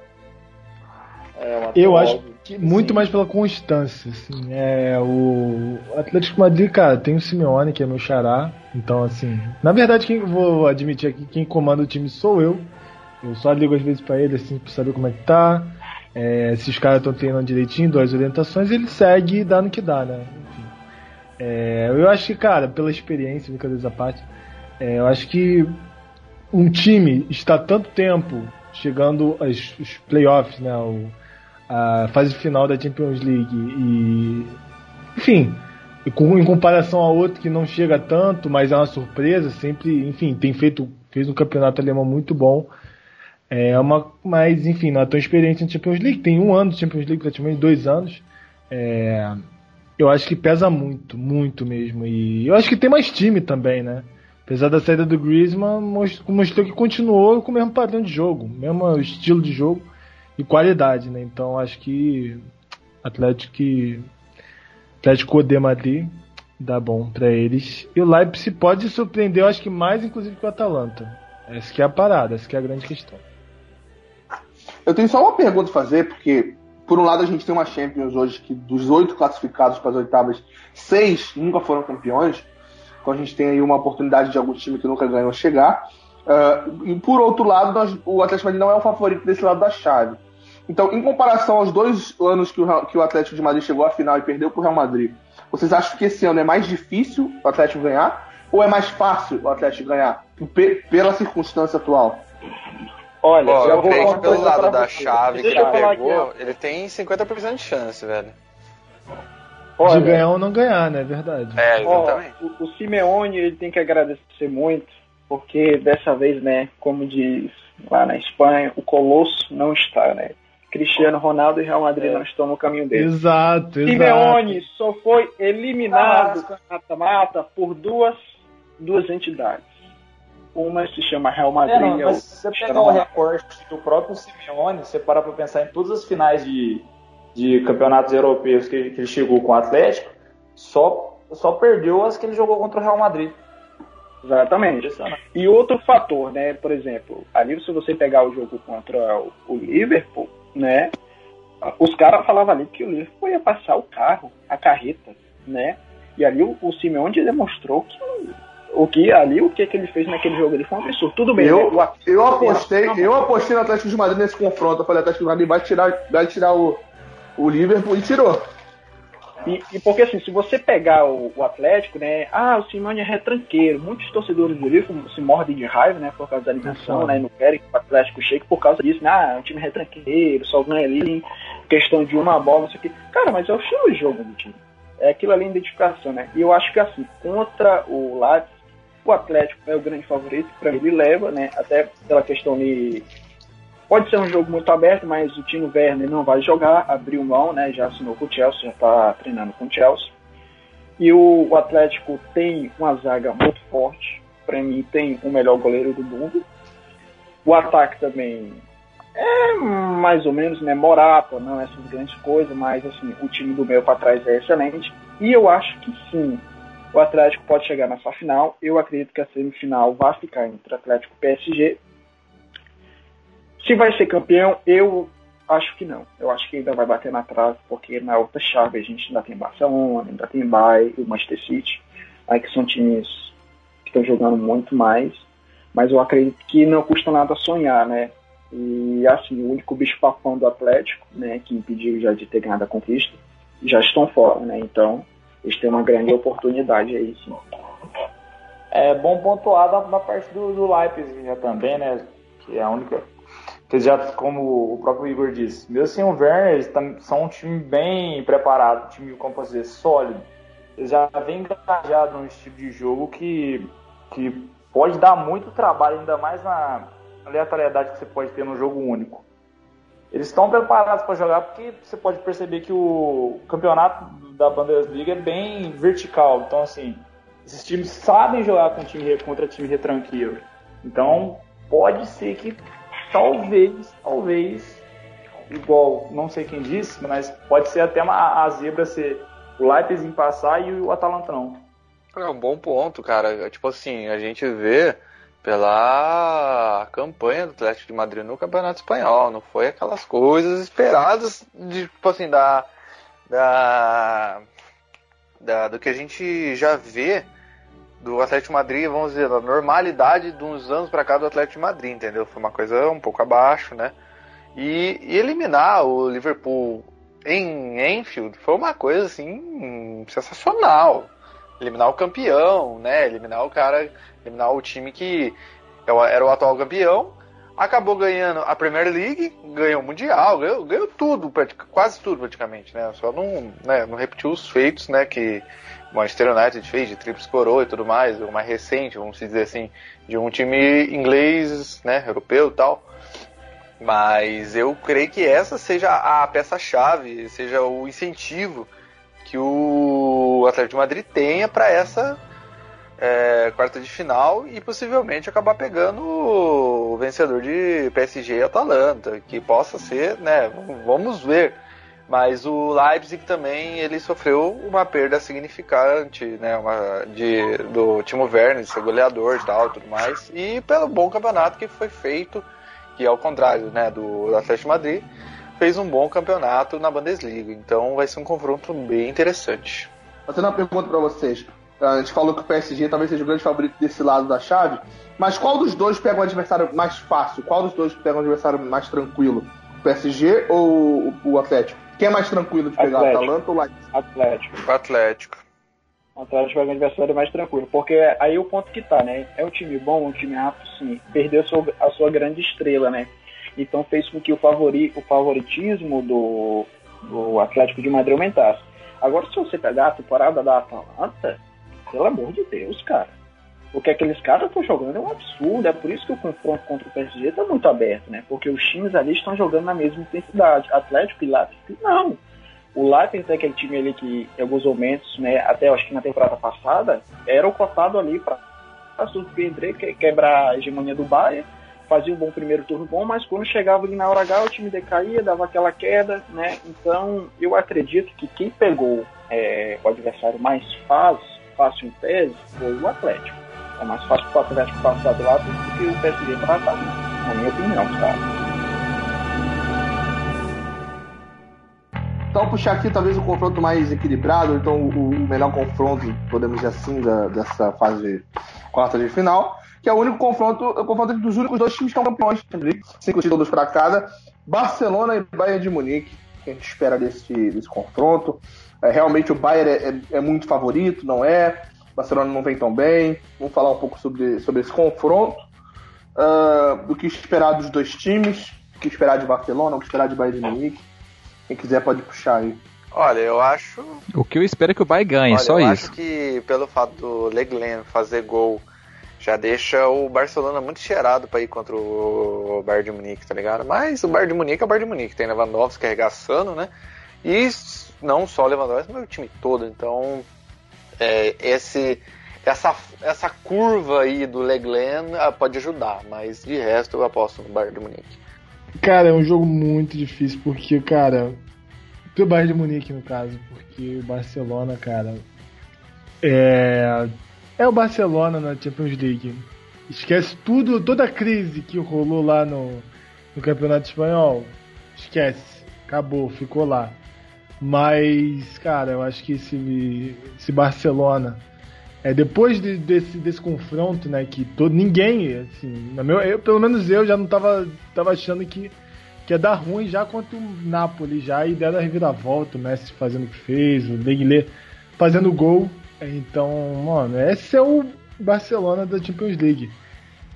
É, Eu acho que muito Sim. mais pela constância, assim. É, o Atlético de Madrid, cara, tem o Simeone, que é meu xará. Então, assim, na verdade, quem vou admitir aqui, quem comanda o time sou eu. Eu só ligo às vezes pra ele, assim, pra saber como é que tá. É, se os caras estão treinando direitinho, dou as orientações, ele segue e dá no que dá, né? Enfim. É, eu acho que, cara, pela experiência, brincadeiras à parte, é, eu acho que um time está tanto tempo chegando aos os playoffs, né? O, a fase final da Champions League e enfim em comparação a outro que não chega tanto mas é uma surpresa sempre enfim tem feito fez um campeonato alemão muito bom é uma mas enfim não é tão experiente na Champions League tem um ano de Champions League praticamente dois anos é, eu acho que pesa muito muito mesmo e eu acho que tem mais time também né apesar da saída do Griezmann most- mostrou que continuou com o mesmo padrão de jogo mesmo estilo de jogo e qualidade, né? Então acho que Atlético Atlético de Madrid dá bom pra eles. E o Leipzig pode surpreender, eu acho que mais inclusive que o Atalanta. Essa que é a parada, essa que é a grande questão. Eu tenho só uma pergunta a fazer, porque, por um lado, a gente tem uma Champions hoje que dos oito classificados para as oitavas, seis nunca foram campeões. Então a gente tem aí uma oportunidade de algum time que nunca ganhou chegar. Ah, e por outro lado, nós- o Atlético Madrid não é o favorito desse lado da chave. Então, em comparação aos dois anos que o, que o Atlético de Madrid chegou à final e perdeu para o Real Madrid, vocês acham que esse ano é mais difícil o Atlético ganhar? Ou é mais fácil o Atlético ganhar? Pe- pela circunstância atual? Olha, Pô, eu creio que pelo lado da você. chave que Deixa ele eu falar aqui, pegou, ó. ele tem 50% de chance, velho. Olha, de ganhar ou não ganhar, né? É verdade. É, Ó, exatamente. o, o Simeone ele tem que agradecer muito, porque dessa vez, né, como diz lá na Espanha, o Colosso não está, né? Cristiano Ronaldo e Real Madrid não estão no caminho dele. Exato, exato. Simeone só foi eliminado no mata-mata por duas, duas entidades. Uma se chama Real Madrid É, não, mas se você Cristiano pegar o recorte do próprio Simeone, você parar pra pensar em todas as finais de, de campeonatos europeus que, que ele chegou com o Atlético, só, só perdeu as que ele jogou contra o Real Madrid. Exatamente. E outro fator, né? Por exemplo, ali se você pegar o jogo contra o, o Liverpool, né? Os caras falavam ali que o Liverpool ia passar o carro, a carreta, né? E ali o, o Simeone demonstrou que o que ali o que, que ele fez naquele jogo ali foi um absurdo. Tudo bem, Eu, né? O eu apostei, eu apostei no Atlético de Madrid nesse confronto. Eu falei, Atlético de Madrid vai tirar, vai tirar o, o Liverpool e tirou. E, e porque assim, se você pegar o, o Atlético, né? Ah, o Simeone é retranqueiro. Muitos torcedores do Liverpool se mordem de raiva, né? Por causa da eliminação, Uhum. né? Não querem que o Atlético chegue por causa disso. né, Ah, é um time retranqueiro, só ganha ali em questão de uma bola, não sei o quê. Cara, mas é o estilo de jogo do time. É aquilo ali, identificação, né? E eu acho que assim, contra o Leipzig, o Atlético é o grande favorito, para ele leva, né? Até pela questão de Pode ser um jogo muito aberto, mas o Tino Werner não vai jogar, abriu mão, né? Já assinou com o Chelsea, já está treinando com o Chelsea. E o, o Atlético tem uma zaga muito forte. Para mim, tem o melhor goleiro do mundo. O ataque também é mais ou menos, né? Morata, não essas grandes coisas, mas assim, o time do meio para trás é excelente. E eu acho que sim, o Atlético pode chegar nessa final. Eu acredito que a semifinal vai ficar entre Atlético e PSG. Se vai ser campeão, eu acho que não. Eu acho que ainda vai bater na trave, porque na outra chave a gente ainda tem Barcelona, ainda tem Bayern o Manchester City, aí que são times que estão jogando muito mais. Mas eu acredito que não custa nada sonhar, né? E assim, o único bicho papão do Atlético, né, que impediu já de ter ganhado a conquista, já estão fora, né? Então, eles têm uma grande oportunidade aí, sim. É bom pontuar da, da parte do, do Leipzig já também, né? Que é a única. Que já, como o próprio Igor disse, mesmo sem o Werner, eles tam- são um time bem preparado, um time, como posso dizer, sólido. Eles já vêm engajados num estilo de jogo que, que pode dar muito trabalho, ainda mais na aleatoriedade que você pode ter num jogo único. Eles estão preparados para jogar porque você pode perceber que o campeonato da Bundesliga é bem vertical. Então, assim, esses times sabem jogar com time, contra time retranqueiro. Então, pode ser que talvez, talvez, igual, não sei quem disse, mas pode ser até uma, a zebra ser o Leipzig passar e o Atalanta não. É um bom ponto, cara. Tipo assim, a gente vê pela campanha do Atlético de Madrid no Campeonato Espanhol. Não foi aquelas coisas esperadas de, tipo assim, da, da, da do que a gente já vê do Atlético de Madrid, vamos dizer, da normalidade de uns anos para cá do Atlético de Madrid, entendeu? Foi uma coisa um pouco abaixo, né? E, e eliminar o Liverpool em Enfield foi uma coisa assim sensacional. Eliminar o campeão, né? Eliminar o cara, eliminar o time que era o atual campeão, acabou ganhando a Premier League, ganhou o Mundial, ganhou, ganhou tudo, quase tudo praticamente, né? Só não, né, não repetiu os feitos, né, que o Manchester United fez de trips coroa e tudo mais, o mais recente, vamos dizer assim, de um time inglês, né, europeu e tal. Mas eu creio que essa seja a peça-chave, seja o incentivo que o Atlético de Madrid tenha para essa é, quarta de final e possivelmente acabar pegando o vencedor de PSG e Atalanta, que possa ser, né? Vamos ver. Mas o Leipzig também ele sofreu uma perda significante, né? Uma, de, do Timo Werner, ser goleador e tal, tudo mais. E pelo bom campeonato que foi feito que ao contrário né, do Atlético Madrid, fez um bom campeonato na Bundesliga. Então vai ser um confronto bem interessante. Fazendo uma pergunta para vocês. A gente falou que o PSG talvez seja o grande favorito desse lado da chave, mas qual dos dois pega um adversário mais fácil? Qual dos dois pega um adversário mais tranquilo? O PSG ou o Atlético? Quem é mais tranquilo de pegar, Atlético. Atalanta ou Leipzig? Atlético. O Atlético. O Atlético vai um adversário mais tranquilo. Porque aí o ponto que tá, né? É um time bom, um time rápido, sim. Perdeu a sua, a sua grande estrela, né? Então fez com que o, favori, o favoritismo do, do Atlético de Madrid aumentasse. Agora, se você pegar a temporada da Atalanta, pelo amor de Deus, cara. O que aqueles caras estão jogando é um absurdo. É por isso que o confronto contra o PSG está muito aberto, né? Porque os times ali estão jogando na mesma intensidade. Atlético e Leipzig, não. O Leipzig é aquele time ali que, em alguns momentos, né, até acho que na temporada passada, era o cotado ali para surpreender, que, quebrar a hegemonia do Bayern, fazia um bom primeiro turno bom, mas quando chegava ali na hora H o time decaía, dava aquela queda, né? Então eu acredito que quem pegou é, o adversário mais fácil, fácil em tese, foi o Atlético. É mais fácil para o Atlético passar do lado do que o PSG passar, na minha opinião, cara. Então, puxar aqui talvez o confronto mais equilibrado, então o, melhor confronto, podemos dizer assim, da, dessa fase quarta de final, que é o único confronto, o confronto dos únicos dois times que são campeões, cinco títulos para cada, Barcelona e Bayern de Munique. O que a gente espera desse, desse confronto? É, realmente o Bayern é, é, é muito favorito, não é? O Barcelona não vem tão bem. Vamos falar um pouco sobre, sobre esse confronto. Uh, do que esperar dos dois times, o que esperar de Barcelona, o que esperar de Bayern de Munique. Quem quiser pode puxar aí. Olha, eu acho. O que eu espero é que o Bayern ganhe, Olha, só eu isso. acho que pelo fato do Leglen fazer gol já deixa o Barcelona muito cheirado para ir contra o Bayern de Munique, tá ligado? Mas o Bayern de Munique é o Bayern de Munique, tem Lewandowski arregaçando, né? E não só o Lewandowski, mas o time todo. Então, é, esse, essa, essa curva aí do Leglen ah, pode ajudar, mas de resto eu aposto no Bayern de Munique. Cara, é um jogo muito difícil, porque, cara. Pro Bayern de Munique, no caso, porque o Barcelona, cara. É. É o Barcelona na Champions League. Esquece tudo, toda a crise que rolou lá no, no Campeonato Espanhol. Esquece. Acabou, ficou lá. Mas, cara, eu acho que esse, esse Barcelona é, depois de, desse, desse confronto, né, que todo, ninguém, assim, meu, eu, pelo menos eu já não tava, tava achando que, que ia dar ruim já contra o Napoli já, e deram a reviravolta, o Messi fazendo o que fez, o Deglet fazendo gol. Então, mano, esse é o Barcelona da Champions League.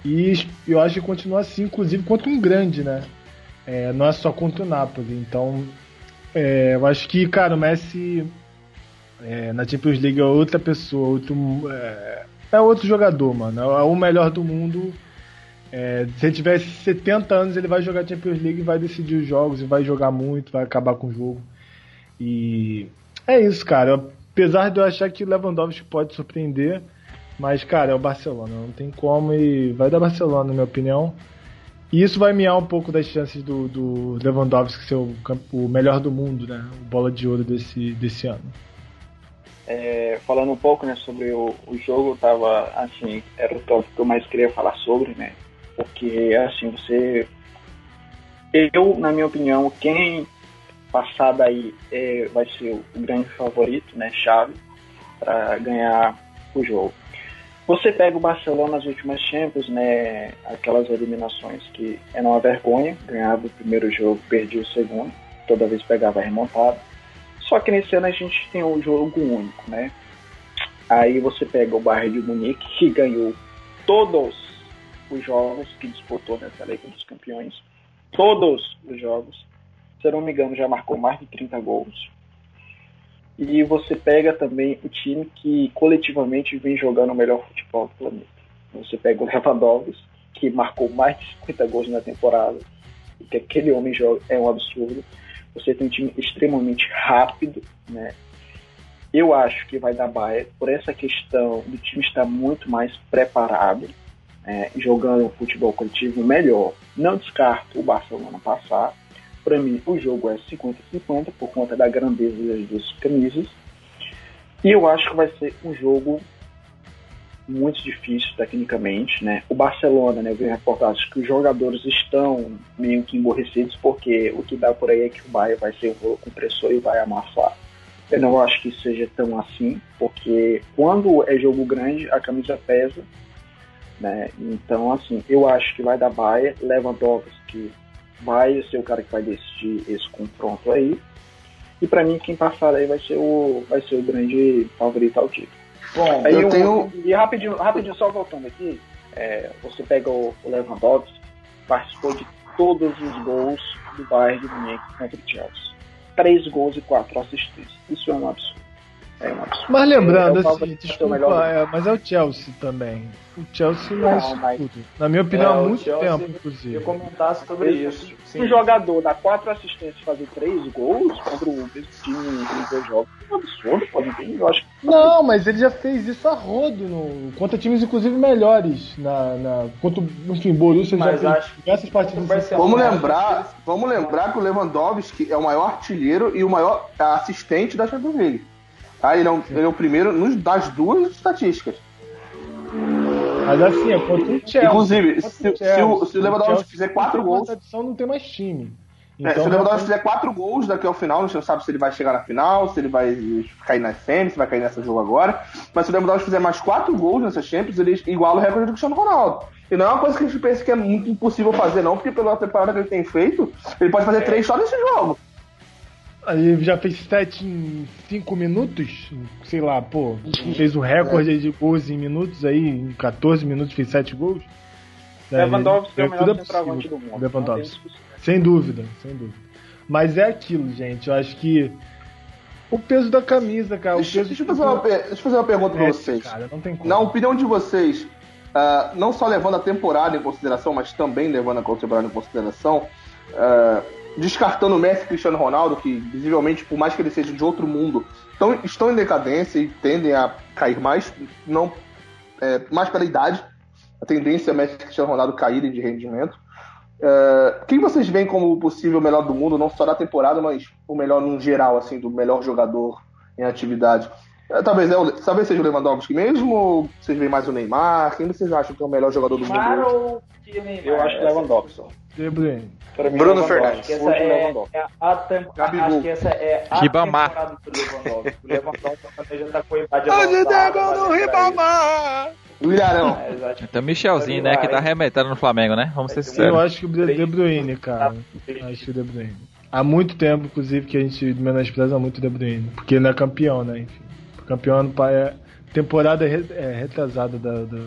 E eu acho que continua assim, inclusive contra um grande, né? É, não é só contra o Napoli. Então, é, eu acho que, cara, o Messi é, na Champions League é outra pessoa, outro, é, é outro jogador, mano. É o melhor do mundo. É, se ele tiver 70 anos, ele vai jogar Champions League vai decidir os jogos, e vai jogar muito, vai acabar com o jogo. E é isso, cara. Apesar de eu achar que o Lewandowski pode surpreender, mas, cara, é o Barcelona. Não tem como e vai dar Barcelona, na minha opinião. E isso vai miar um pouco das chances do, do Lewandowski ser o, o melhor do mundo, né? O bola de ouro desse, desse ano. É, falando um pouco né, sobre o, o jogo, tava assim, era o tópico que eu mais queria falar sobre, né? Porque assim, você. Eu, na minha opinião, quem passar daí é, vai ser o grande favorito, né? Chave, para ganhar o jogo. Você pega o Barcelona nas últimas Champions, né? Aquelas eliminações que eram uma vergonha, ganhava o primeiro jogo, perdia o segundo, toda vez pegava remontado. Só que nesse ano a gente tem um jogo único, né? Aí você pega o Bayern de Munique, que ganhou todos os jogos que disputou nessa Liga dos Campeões. Todos os jogos. Se eu não me engano, já marcou mais de 30 gols. E você pega também o time que coletivamente vem jogando o melhor futebol do planeta. Você pega o Lewandowski, que marcou mais de 50 gols na temporada. O que aquele homem joga é um absurdo. Você tem um time extremamente rápido, né? Eu acho que vai dar Bayern por essa questão do time estar muito mais preparado, é, jogando um futebol coletivo melhor. Não descarto o Barcelona passar. Para mim, o jogo é 50-50 por conta da grandeza das duas camisas. E eu acho que vai ser um jogo muito difícil tecnicamente, né? O Barcelona, né, eu vi reportagens que os jogadores estão meio que emborrecidos porque o que dá por aí é que o Bayern vai ser um compressor e vai amassar. Eu não acho que seja tão assim, porque quando é jogo grande, a camisa pesa, né? Então, assim, eu acho que vai dar Bayern, Lewandowski vai ser o cara que vai decidir esse confronto aí. E para mim, quem passar aí vai ser o, vai ser o grande favorito ao título. Bom, aí eu tenho. E rapidinho, rapidinho, só voltando aqui, é, você pega o, o Lewandowski, participou de todos os gols do Bayern de Munique contra o Chelsea. Três gols e quatro assistências. Isso é um absurdo. É. Mas lembrando, é, assim, desculpa, é, mas é o Chelsea também. O Chelsea não, é isso mas... tudo. Na minha opinião, há é, muito Chelsea, tempo, inclusive. Eu comentasse sobre isso. Sim. Um jogador dá quatro assistências e fazer três gols contra o mesmo time em dois jogos. É um absurdo, pode entender. Eu acho Não, mas ele já fez isso a rodo no, contra times, inclusive, melhores. Na, na, contra, enfim, Borussia mas já fez diversas partidas. Vamos lembrar, vamos lembrar que o Lewandowski é o maior artilheiro e o maior assistente da Champions League. Tá? Ele, é, um, ele é o primeiro nos, das duas estatísticas. Mas assim, é contra o Chelsea. Inclusive, se, o, se, o, se o Lewandowski fizer quatro gols. Edição não tem mais time. Então, é, se o então, Lewandowski fizer quatro gols daqui ao final, a gente não sabe se ele vai chegar na final, se ele vai cair na semi, se vai cair nessa jogo agora. Mas se o Lewandowski fizer mais quatro gols nessa Champions, ele iguala o recorde do Cristiano Ronaldo. E não é uma coisa que a gente pensa que é muito impossível fazer, não, porque pela temporada que ele tem feito, ele pode fazer três só nesse jogo. Ele já fez 7 em 5 minutos, sei lá, pô, fez o recorde é. de gols em minutos aí, em 14 minutos fez 7 gols. Lewandowski é, é o melhor centroavante do mundo. Lewandowski. Sem dúvida, sem dúvida. Mas é aquilo, gente, eu acho que o peso da camisa, cara. Deixa, peso deixa, eu, fazer uma, deixa eu fazer uma pergunta pra vocês. Cara, Na opinião de vocês, uh, não só levando a temporada em consideração, mas também levando a temporada em consideração, uh, descartando o Messi e Cristiano Ronaldo, que visivelmente, por mais que eles sejam de outro mundo, estão, estão em decadência e tendem a cair mais, não é, mais pela idade. A tendência é Messi e Cristiano Ronaldo caírem de rendimento. Uh, quem vocês veem como o possível melhor do mundo, não só da temporada, mas o melhor no geral, assim, do melhor jogador em atividade? Uh, talvez, é o, talvez seja o Lewandowski mesmo, ou vocês veem mais o Neymar? Quem vocês acham que é o melhor jogador do Neymar mundo? Ou Eu acho que é Lewandowski. De Bruyne. Bruno é Fernandes. Essa é, é a temporada. Acho que essa é a Ribamar. temporada do Lewandowski. O Lewandowski <laughs> já tá com a idade Hoje tem gol do Ribamar! O Ilharão. É, tem o Michelzinho, né, que tá arremetendo no Flamengo, né? Vamos ser sinceros. Eu acho que o De Bruyne, cara. Acho que o De Bruyne. Há muito tempo, inclusive, que a gente menospreza muito o De Bruyne. Porque ele não é campeão, né? Enfim. Campeão é temporada é retrasada da, da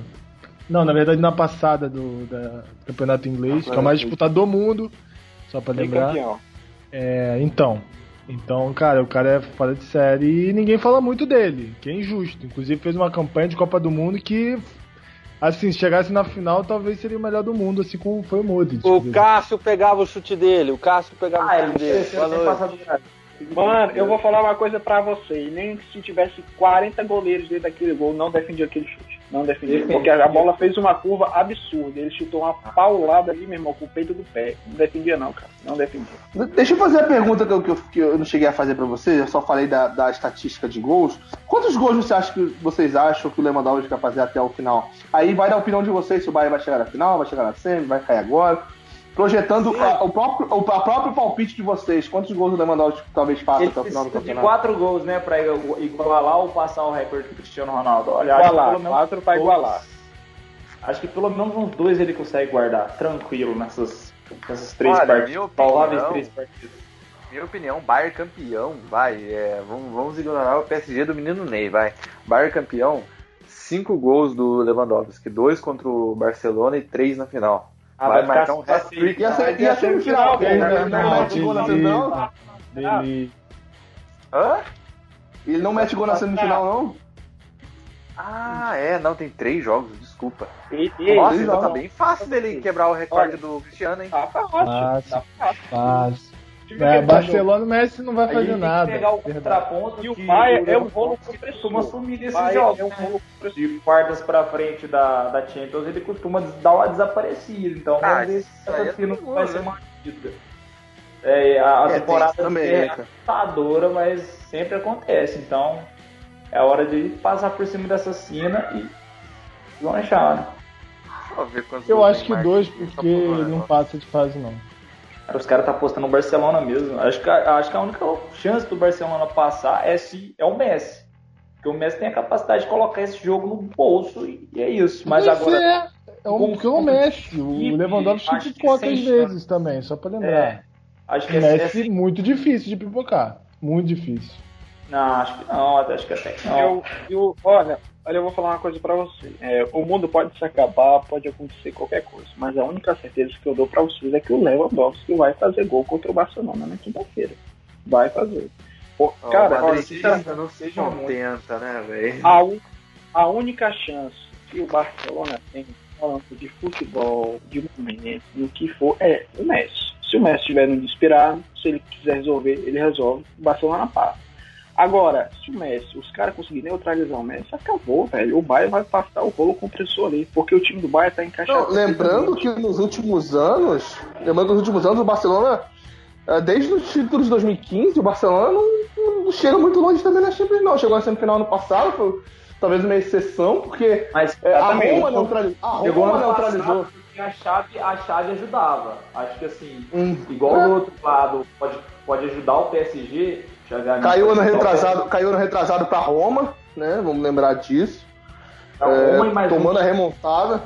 não, na verdade na passada do da campeonato inglês, que é o mais disputado do mundo, só para lembrar. É, então, então, cara, o cara é fora de série e ninguém fala muito dele, que é injusto. Inclusive fez uma campanha de Copa do Mundo que assim, se chegasse na final, talvez seria o melhor do mundo, assim como foi o Modric. O Cássio pegava o chute dele, o Cássio pegava ah, o chute dele. Mano, eu vou falar uma coisa pra você. Nem se tivesse 40 goleiros dentro daquele gol, não defendia aquele chute. Não defendia. Porque a bola fez uma curva absurda. Ele chutou uma paulada ali, meu irmão, com o peito do pé. Não defendia, não, cara. Não defendia. Deixa eu fazer a pergunta que eu, que eu, que eu não cheguei a fazer pra você, eu só falei da, da estatística de gols. Quantos gols você acha que vocês acham que o Lewandowski vai fazer até o final? Aí vai dar a opinião de vocês se o Bayern vai chegar na final, vai chegar na semi, vai cair agora. Projetando a, o próprio, o a próprio palpite de vocês, quantos gols o Lewandowski talvez faça Ele até o final do precisa de campeonato? quatro gols, né, pra igualar ou passar o recorde do Cristiano Ronaldo. Olha, acho que Igualar, pelo menos quatro pra dois- igualar. Acho que pelo menos uns dois ele consegue guardar, tranquilo, nessas, nessas três Olha, partidas. minha Prováveis opinião- três partidas. Minha opinião, Bayern campeão, vai. é, vamos, vamos ignorar o PSG do menino Ney, vai. Bayern campeão, cinco gols do Lewandowski, dois contra o Barcelona e três na final. Ah, vai marcar um hat-trick. E a, se- e a semifinal, não- não, não, mete gol na semifinal? Hã? Ele não mete gol na semifinal, não? Ah, é, não, tem três jogos, desculpa. E, e Nossa, então tá bem fácil dele quebrar o recorde Olha. do Cristiano, hein? tá fácil. Fácil, Tá fácil. fácil. É, Barcelona, o Messi não vai fazer nada. pegar o Verdade. contraponto E o Bayern é um rolo costuma sumir desses jogos, é um né? rolo. De quartas pra frente da, da Champions, ele costuma dar uma desaparecida. Então, Ah, vamos ver se isso aí é essa fina todo vai mundo, ser né? mantida. É, a, a É, tem temporada também, é né, cara? assustadora, mas sempre acontece. Então, é hora de passar por cima dessa cena e vamos achar, né? Deixa eu acho que dois, Marquinhos, porque não passa de fase, não. Cara, os caras tá apostando no Barcelona mesmo. Acho que, a- acho que a única chance do Barcelona passar é se é o Messi. Porque o Messi tem a capacidade de colocar esse jogo no bolso e, e é isso. Mas Mas agora. é, é um porque o Messi. O Lewandowski que pipocou chance. vezes também, só pra lembrar. É, acho que O é, Messi, muito difícil de pipocar. Muito difícil. Não, acho que não, acho que até que não. Eu, eu, olha, olha, eu vou falar uma coisa pra você. É, o mundo pode se acabar, pode acontecer qualquer coisa, mas a única certeza que eu dou pra vocês é que o Lewandowski vai fazer gol contra o Barcelona na quinta-feira. Vai fazer. Pô, Ó, cara, olha, Madridista não seja. 80, né, velho? a, un- a única chance que o Barcelona tem, falando de futebol, de momento, no que for, é o Messi. Se o Messi estiver no desesperado, se ele quiser resolver, ele resolve, o Barcelona passa. Agora, se o Messi, os caras conseguirem neutralizar o Messi, acabou, velho. O Bayern vai passar o rolo compressor ali, porque o time do Bayern tá encaixado. Não, lembrando que nos últimos anos, lembrando que nos últimos anos o Barcelona, eh, desde os títulos de 2015, o Barcelona não, não chega muito longe também na Champions, não. Chegou na semifinal no passado, foi talvez uma exceção, porque Mas eh, a. Roma neutralizou. A Roma ano neutralizou. a chave, a chave ajudava. Acho que assim, Hum. igual o outro lado pode, pode ajudar o PSG. Caiu ano o retrasado, caiu ano retrasado pra Roma, né? Vamos lembrar disso. Mais tomando um a remontada.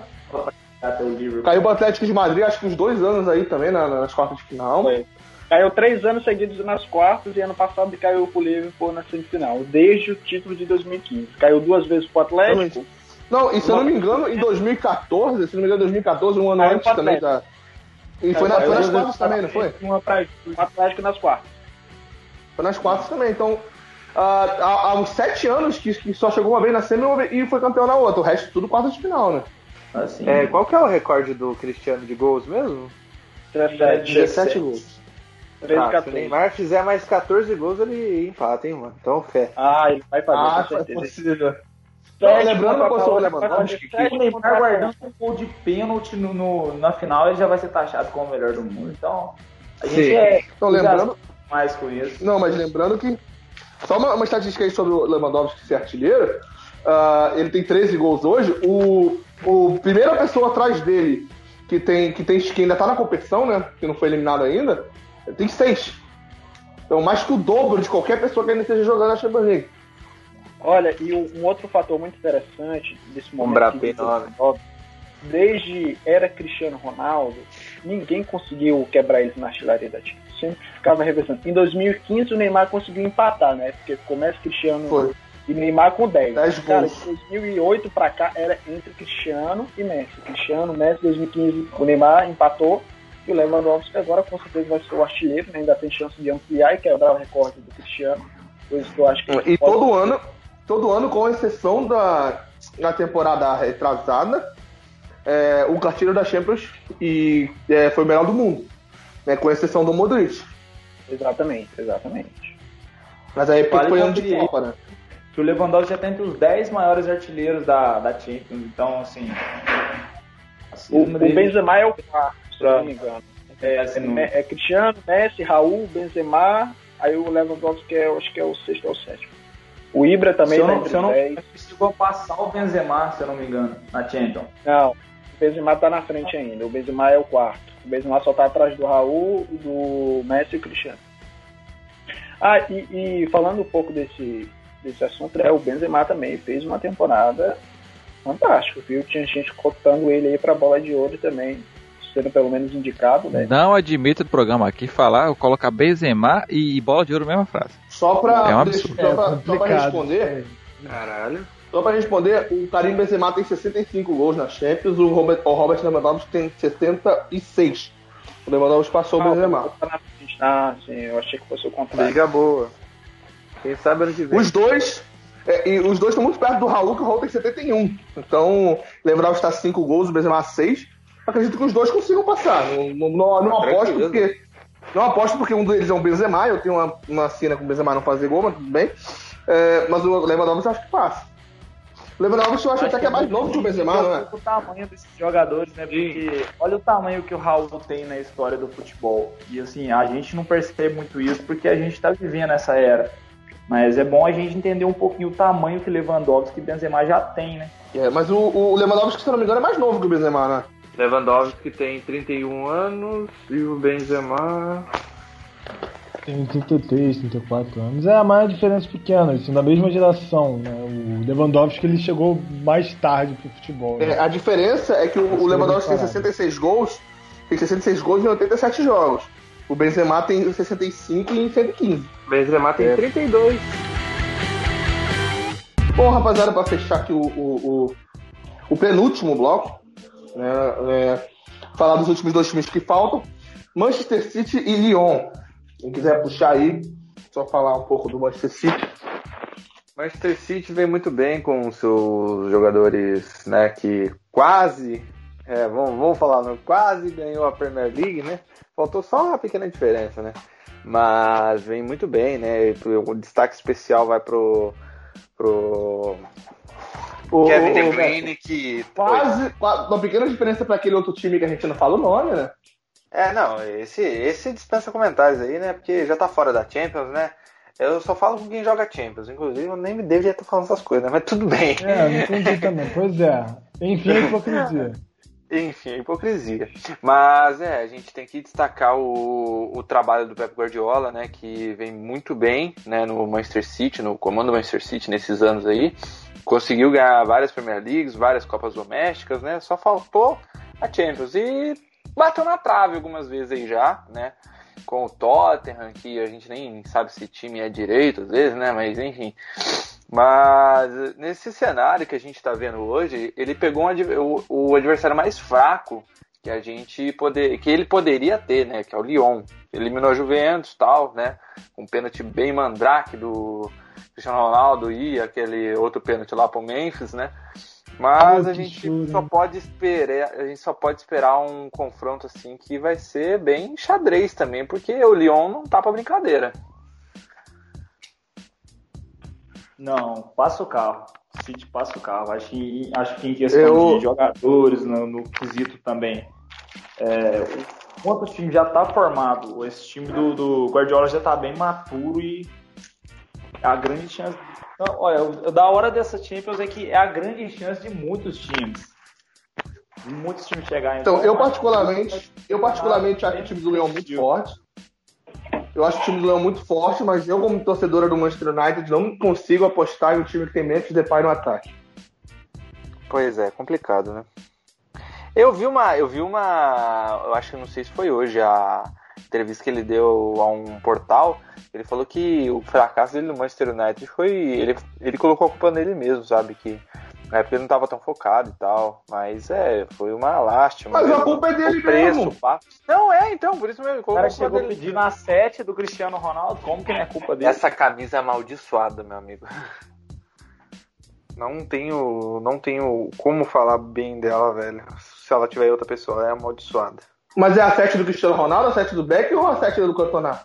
o. Caiu pro Atlético de Madrid, acho que uns dois anos aí também na- nas quartas de final. Foi. Caiu três anos seguidos nas quartas e ano passado caiu pro Liverpool na semifinal, desde o título de 2015. Caiu duas vezes pro Atlético. Não, e se eu não me engano, em 2014, se não me engano, 2014, um ano Caiu antes também da. E foi, na- foi nas quartas também, não foi? Uma pra o Atlético nas quartas. Foi nas quartas também. Então, ah, há, há uns sete anos que, que só chegou uma vez na semi e foi campeão na outra. O resto tudo quartas de final, né? Assim, É, qual que é o recorde do Cristiano de gols mesmo? 17, 17 gols. 13, Ah, se o 14. Neymar fizer mais 14 gols, ele empata, hein, mano? Então, fé. Ah, ele vai fazer, Ah, com é certeza. possível. Sete Não, lembrando que eu sou o Lewandowski, o Neymar guardando um gol de pênalti no, no- na final, ele já vai ser taxado como o melhor do mundo. Então, a gente Sim. é Então, lembrando, mais com isso. Não, mas lembrando que. Só uma, uma estatística aí sobre o Lewandowski ser artilheiro. ah, ele tem 13 gols hoje. O, o primeira pessoa atrás dele, que tem que, tem, que ainda tá na competição, né? Que não foi eliminado ainda, tem 6. Então, mais que o dobro de qualquer pessoa que ainda esteja jogando na Champions League. Olha, e um um outro fator muito interessante desse momento. 2019, Desde era Cristiano Ronaldo, ninguém conseguiu quebrar eles na artilharia da time. Sempre ficava reversando. Em 2015 o Neymar conseguiu empatar, né? Porque começa Cristiano Foi. e Neymar com 10. 10 Cara, de 2008 pra cá era entre Cristiano e Messi. Cristiano, Messi, 2015 o Neymar empatou. E o Lewandowski agora com certeza vai ser o artilheiro, né? ainda tem chance de ampliar e quebrar o recorde do Cristiano. Coisa que eu acho que E pode- todo ano, todo ano, com exceção da, da temporada retrasada, é, o artilheiro da Champions e, é, foi o melhor do mundo. Né, com exceção do Modric. Exatamente, exatamente. Mas aí é Vale foi ano de. Copa, né? que o Lewandowski já tá entre os 10 maiores artilheiros da, da Champions. Então, assim. O, o Benzema é o quarto, se não me engano. É, É, assim, é Cristiano, Messi, Raul, Benzema, aí o Lewandowski é, eu acho que é o sexto ou o sétimo. O Ibra também se eu tá não, se eu não 10. chegou a passar o Benzema, se eu não me engano, na Champions. Não, Benzema tá na frente ainda. O Benzema é o quarto. O Benzema só tá atrás do Raul, do Messi e o Cristiano. Ah, e, e falando um pouco desse, desse assunto, é, o Benzema também fez uma temporada fantástica, viu? Tinha gente cotando ele aí pra bola de ouro também, sendo pelo menos indicado, né? Não admito do programa aqui falar, eu colocar Benzema e bola de ouro mesma frase. Só pra, É um absurdo. só pra, É só pra complicado. responder, Caralho. Só pra responder, o Karim Benzema tem 65 gols na Champions, o Robert, o Robert Lewandowski tem 66. O Lewandowski passou o Benzema. Na frente. Ah, sim, eu achei que fosse o contrário. Liga boa. Quem sabe ano que vem. Os dois, é, e os dois estão muito perto do Raul, que o Raul tem 71. Então, Lewandowski está 5 gols, o Benzema 6. Acredito que os dois consigam passar. Não, não, não, não aposto Tranquilo. porque. Não aposto porque um deles é um Benzema, eu tenho uma, uma cena com o Benzema não fazer gol, mas tudo bem. É, mas o Lewandowski acho que passa. O Lewandowski eu acho, até que é mais novo que o Benzema, não é? o tamanho desses jogadores, né? Porque olha o tamanho que o Raul tem na história do futebol. E assim, a gente não percebe muito isso porque a gente tá vivendo essa era. Mas é bom a gente entender um pouquinho o tamanho que Lewandowski e Benzema já tem, né? É, mas o, o Lewandowski, se eu não me engano, é mais novo que o Benzema, né? Lewandowski tem 31 anos e o Benzema. Tem 33, 34 anos. É a maior diferença pequena, assim, da mesma geração, né? O Lewandowski ele chegou mais tarde pro futebol. né? É, a diferença é que o, o Lewandowski tem 66 gols, tem 66 gols em 87 jogos. O Benzema tem 65 em 115. Benzema tem É. 32. Bom, rapaziada, para fechar aqui o, o, o, o penúltimo bloco, né, é, falar dos últimos dois times que faltam: Manchester City e Lyon. Quem quiser puxar aí, só falar um pouco do Manchester City. Manchester City vem muito bem com seus jogadores, né, que quase, é, vamos, vamos falar, né, quase ganhou a Premier League, né? Faltou só uma pequena diferença, né? Mas vem muito bem, né? O destaque especial vai pro pro O, Kevin De Bruyne que Quase, quase, uma pequena diferença para aquele outro time que a gente não fala o nome, né? É, não, esse, esse dispensa comentários aí, né? Porque já tá fora da Champions, né? Eu só falo com quem joga Champions. Inclusive, eu nem me deveria estar falando essas coisas, né? Mas tudo bem. É, não entendi também. Pois é. Enfim, a hipocrisia. <laughs> Enfim, hipocrisia. Mas é, a gente tem que destacar o, o trabalho do Pep Guardiola, né? Que vem muito bem né, no Manchester City, no comando do Manchester City nesses anos aí. Conseguiu ganhar várias Premier Leagues, várias Copas Domésticas, né? Só faltou a Champions. E bateu na trave algumas vezes aí já, né? Com o Tottenham, que a gente nem sabe se time é direito às vezes, né? Mas enfim. Mas nesse cenário que a gente está vendo hoje, ele pegou um o, o adversário mais fraco que a gente poder, que ele poderia ter, né? Que é o Lyon. Eliminou a Juventus, tal, né? Um pênalti bem mandrake do Cristiano Ronaldo e aquele outro pênalti lá pro Memphis, né? Mas Oh, a gente só pode esperar, a gente só pode esperar um confronto assim que vai ser bem xadrez também, porque o Lyon não tá pra brincadeira. Não, passa o carro. City passa o carro. Acho que, acho que em questão Eu- de jogadores, no, no quesito também. É, o quanto o time já tá formado, esse time do, do Guardiola já tá bem maturo e a grande chance. Não, olha, o da hora dessa Champions é que é a grande chance de muitos times. De muitos times chegarem. Então, eu particularmente, eu particularmente acho o time do Leão muito forte. Eu acho o time do Leão muito forte, mas eu, como torcedora do Manchester United, não consigo apostar em um time que tem Memphis Depay no ataque. Pois é, complicado, né? Eu vi uma, eu vi uma, eu acho que não sei se foi hoje a entrevista que ele deu a um portal. Ele falou que o fracasso dele no Manchester United foi, ele, ele colocou a culpa nele mesmo, sabe que na época ele não estava tão focado e tal, mas é, foi uma lástima. Mas a mesmo. culpa é dele o preço, mesmo. o papo. Não, é, então, por isso mesmo, ele O colocou cara a culpa chegou dele. pedindo a 7 do Cristiano Ronaldo, como que não é culpa dele? Essa camisa é amaldiçoada, meu amigo. Não tenho, não tenho como falar bem dela, velho. Se ela tiver outra pessoa, ela é amaldiçoada. Mas é a 7 do Cristiano Ronaldo, a 7 do Beck ou a 7 do Cantona?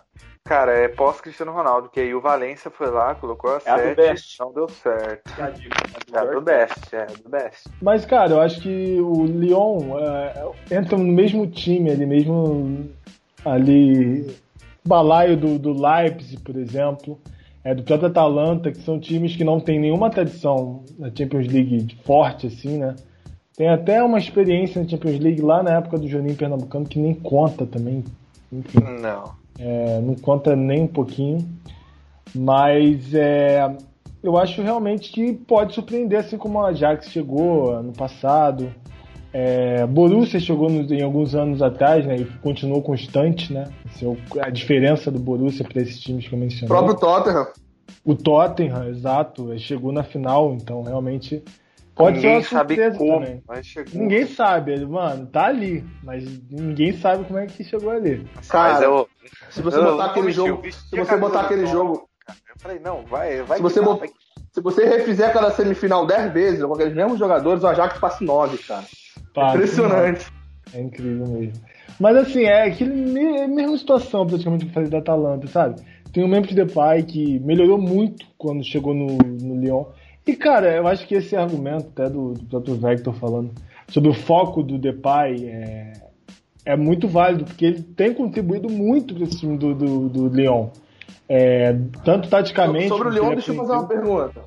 Cara, é pós-Cristiano Ronaldo, que aí o Valência foi lá, colocou a É a do 7, Best. não deu certo. É a do Best, é a do Best. Mas, cara, eu acho que o Lyon é, entra no mesmo time ali, mesmo ali, balaio do, do Leipzig, por exemplo, é, do próprio Atalanta, que são times que não tem nenhuma tradição na Champions League forte, assim, né? Tem até uma experiência na Champions League lá na época do Juninho Pernambucano que nem conta também. Enfim. Não. É, não conta nem um pouquinho. Mas é, eu acho realmente que pode surpreender, assim como a Ajax chegou ano passado. É, Borussia chegou no- em alguns anos atrás, né? E continuou constante, né? Esse é o- a diferença do Borussia para esses times que eu O mencionei. próprio Tottenham. O Tottenham, exato, chegou na final, então realmente pode Ninguém ser uma sabe surpresa como, também. mas chegou. Ninguém sabe, mano, tá ali, mas ninguém sabe como é que chegou ali. Mas Cara, eu, se você eu botar não aquele jogo. Se você botar aquele jogo. cara. Eu falei, não, vai, vai. Se você, dá, vai se você refizer aquela semifinal 10 vezes, com aqueles mesmos jogadores, o Ajax passa 9, cara. Pá, Impressionante. É incrível mesmo. Mas assim, é aquele é a mesma situação praticamente que eu falei da Atalanta, sabe? Tem o Memphis Depay que melhorou muito quando chegou no, no Lyon. E cara, eu acho que esse argumento até do, do próprio Vector falando sobre o foco do Depay é, é muito válido, porque ele tem contribuído muito para esse time do, do, do Lyon. É, tanto taticamente. Sobre o ele deixa eu fazer uma pergunta.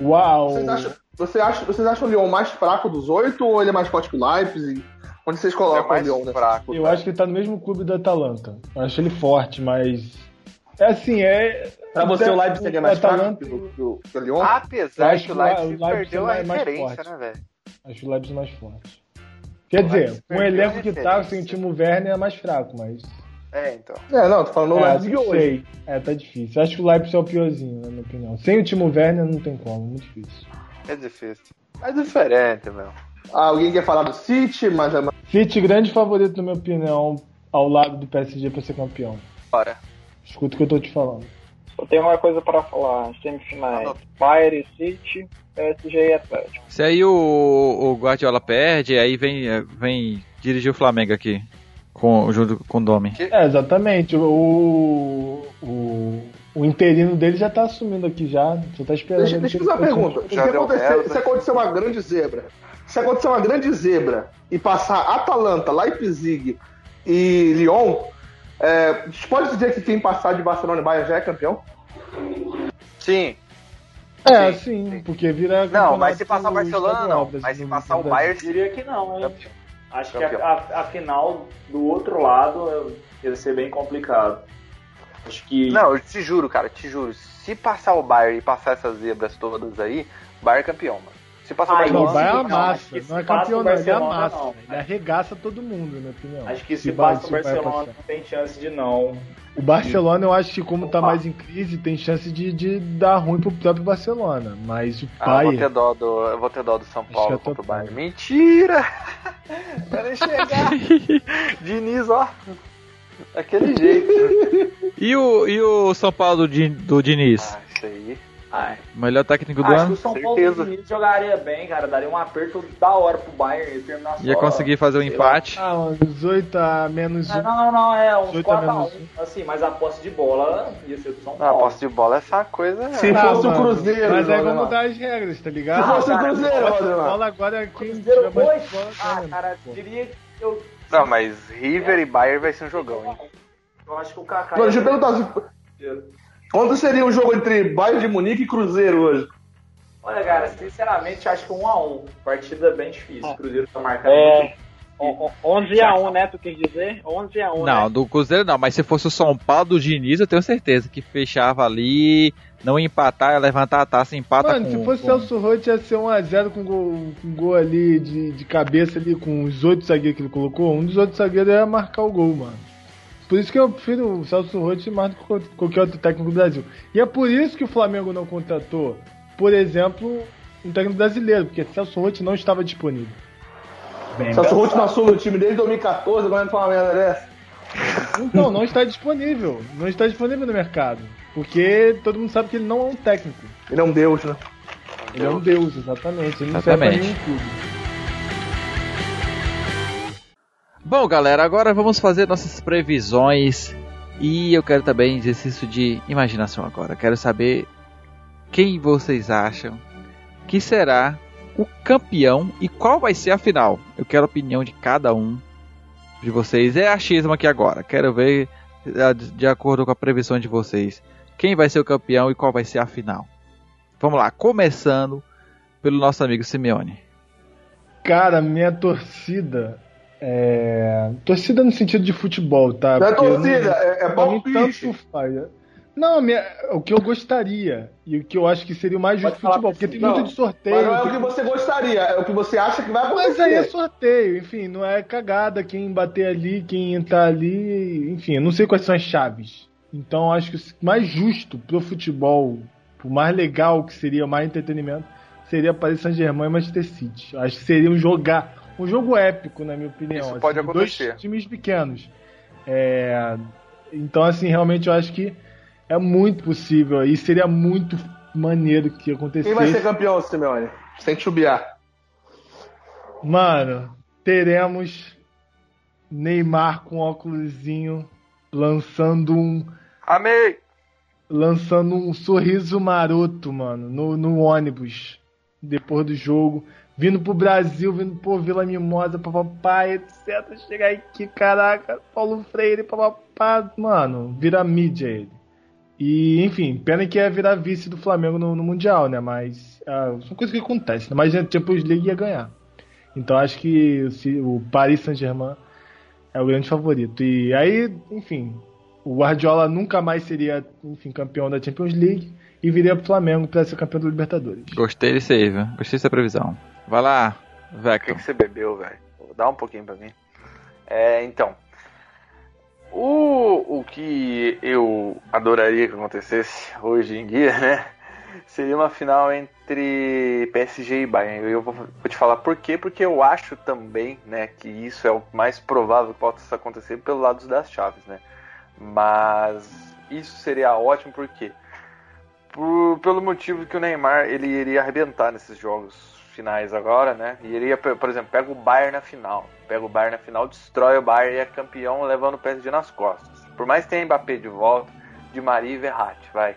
Uau! Vocês acham, você acha, vocês acham o Lyon mais fraco dos oito ou ele é mais forte que o Leipzig? Onde vocês É colocam mais o Lyon? Né? fraco. Eu acho que ele tá no mesmo clube do Atalanta. Eu acho ele forte, mas. É assim, é. Pra você, o Leipzig é mais Atalanta, que o, que o- que o Lyon? Eu Apesar acho que o Leipzig perdeu é a mais referência, forte. né, velho? Acho o Leipzig mais forte. Quer dizer, com o elenco que tá, sem o Timo Werner é mais fraco, mas. É, então. É, não, tô falando o é, Leipzig não hoje. sei. É, tá difícil. Acho que o Leipzig é o piorzinho, na minha opinião. Sem o Timo Werner não tem como, muito difícil. É difícil. É diferente, meu. Ah, alguém quer falar do City, mas é City, grande favorito, na minha opinião, ao lado do PSG pra ser campeão. Bora. Escuta o que eu tô te falando. Eu tenho uma coisa para falar. Semifinais. Anota. Bayern e City, PSG e Atlético. Se aí o, o Guardiola perde, aí vem, vem dirigir o Flamengo aqui. Com, junto com o Domi. É, exatamente. O, o, o interino dele já tá assumindo aqui já. Só tá esperando. Deixa, ele deixa eu fazer uma pergunta. Se acontecer, se acontecer uma grande zebra, se acontecer uma grande zebra e passar Atalanta, Leipzig e Lyon, é, a gente pode dizer que quem passar de Barcelona e Bayern já é campeão? Sim. É, Sim, sim, porque vira. Não, mas se passar o Barcelona, não. Mas se passar o. Bayern, Diria que não, hein? Campeão. Acho que Campeão. a, a- a final do outro lado ia ser bem complicado. Acho que. Não, eu te juro, cara, te juro. Se passar o Bayern e passar essas zebras todas aí, Bayern é campeão, mano. Se passar o Ah, Bayern, Não, Não, vai sim, a não, massa. se Não é passa campeão, o não, ele amassa. não. Ele arregaça todo mundo, na minha opinião. Acho que se, vai- passa o Barcelona, passar. não tem chance de não. O Barcelona, eu acho que como tá Opa. mais em crise, tem chance de, de dar ruim pro próprio Barcelona. Mas o Ah, eu vou Bayern. ter dó do, eu vou ter dó do São Paulo tô contra o Bayern. Mentira! <laughs> Quero chegar. <laughs> Diniz, ó. Daquele jeito. <laughs> E o, e o São Paulo do, do Diniz? Ah, isso aí. Ah, Melhor técnico do acho que ano? o São certeza. Paulo jogaria bem, cara. Daria um aperto da hora pro Bayern e terminar só. Ia conseguir fazer um empate. Ah, uns 8 a menos Não, 1. não, não, não, é uns Oito a 4x1. menos Assim, mas a posse de bola ia ser do São Ah, Paulo. posse de bola é essa coisa. Se né? fosse o Cruzeiro, Mas Valdemar. vamos mudar as regras, tá Se ligado? fosse o <laughs> Cruzeiro, A Valdemar. bola agora é quem Cruzeiro tiver mais hoje? bola, Ah, né, cara, pô. diria que eu. Não, mas River e Bayern vai ser um jogão, hein? Eu acho que o Kaká. Não, deixa eu perguntar, quando seria um jogo entre Bayern de Munique e Cruzeiro hoje? Olha, cara, sinceramente, acho que 1x1. Partida bem difícil. O Cruzeiro tá marcando. É. muito. O- o- 11 a 1 né? Tu quis dizer? 11 a 1 Não, né? do Cruzeiro não, mas se fosse o São Paulo do Diniz, eu tenho certeza que fechava ali, não ia empatar, ia levantar a taça, empata Mano, com... se fosse com... Celso Roth ia ser 1x0 com gol, com gol ali de, de cabeça ali com os oito zagueiros que ele colocou. Um dos outros zagueiros ia marcar o gol, mano. Por isso que eu prefiro o Celso Roth mais do que qual- qualquer outro técnico do Brasil. E é por isso que o Flamengo não contratou, por exemplo, um técnico brasileiro, porque Celso Roth não estava disponível. Bem Celso pensado. não assume o time desde 2014, agora entra uma merda dessa. Então, não está disponível. Não está disponível no mercado. Porque todo mundo sabe que ele não é um técnico. Ele é um deus, né? Ele é um deus, exatamente. Ele não serve pra Exatamente. nenhum clube. Bom, galera, agora vamos fazer nossas previsões E eu quero também exercício de imaginação agora. Quero saber quem vocês acham que será o campeão e qual vai ser a final. Eu quero a opinião de cada um de vocês. É achismo aqui agora. Quero ver de acordo com a previsão de vocês quem vai ser o campeão e qual vai ser a final. Vamos lá, começando pelo nosso amigo Simeone. Cara, minha torcida é. Torcida no sentido de futebol, tá? Não é torcida, é, é mim palpite. tanto. Não, minha- o que eu gostaria e o que eu acho que seria o mais justo falar futebol, porque tem Não, muito de sorteio. Mas não é o que você gostaria, é o que você acha que vai Mas aí é acontecer. sorteio, enfim, não é cagada quem bater ali, quem entrar ali, enfim, eu não sei quais são as chaves. Então eu acho que o mais justo pro futebol, o mais legal que seria, o mais entretenimento, seria Paris Saint-Germain e Manchester City. Acho que seria um jogar, um jogo épico, na minha opinião. Isso assim, pode de acontecer. Dois times pequenos. É, então, assim, realmente eu acho que é muito possível e seria muito maneiro que acontecesse. Quem vai ser campeão, Simeone? Sem chubiar. Mano, teremos Neymar com óculosinho lançando um Amei! lançando um sorriso maroto, mano, no, no ônibus depois do jogo, vindo pro Brasil, vindo por Vila Mimosa, papapá, etc. Chegar aqui, caraca, Paulo Freire, papapá, mano, vira mídia ele. E, enfim, pena que é virar vice do Flamengo no, no Mundial, né? Mas ah, são coisas que acontecem, né? Mas a Champions League ia ganhar. Então acho que se- o Paris Saint-Germain é o grande favorito. E aí, enfim, o Guardiola nunca mais seria, enfim, campeão da Champions League e viria pro Flamengo para ser campeão da Libertadores. Gostei desse aí, viu? Gostei dessa previsão. Vai lá, O que, Vector. que você bebeu, velho? Dá um pouquinho pra mim. É, então. O, o que eu adoraria que acontecesse hoje em dia, <laughs> né? Seria uma final entre PSG e Bayern. Eu vou, te falar por quê, porque eu acho também, né, que isso é o mais provável que possa acontecer pelo lado das chaves, né? Mas isso seria ótimo por quê? Por, pelo motivo que o Neymar ele iria arrebentar nesses jogos finais agora, né? E iria, por por exemplo, pega o Bayern na final. Pega o Bayern na final, destrói o Bayern e é campeão levando o PSG nas costas. Por mais que tenha Mbappé de volta, de Maria e Verratti, vai.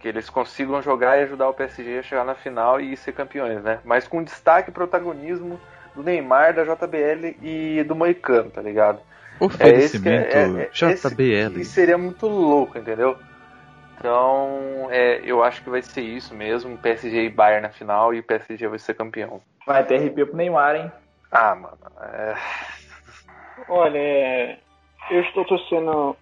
Que eles consigam jogar e ajudar o PSG a chegar na final e ser campeões, né? Mas com destaque e protagonismo do Neymar, da JBL e do Moicano, tá ligado? Oferecimento É esse que é- é- esse JBL. que seria muito louco, entendeu? Então, é, eu acho que vai ser isso mesmo. PSG e Bayern na final e o PSG vai ser campeão. Vai ter RP pro Neymar, hein? Ah, mano. é, Olha, é, eu estou torcendo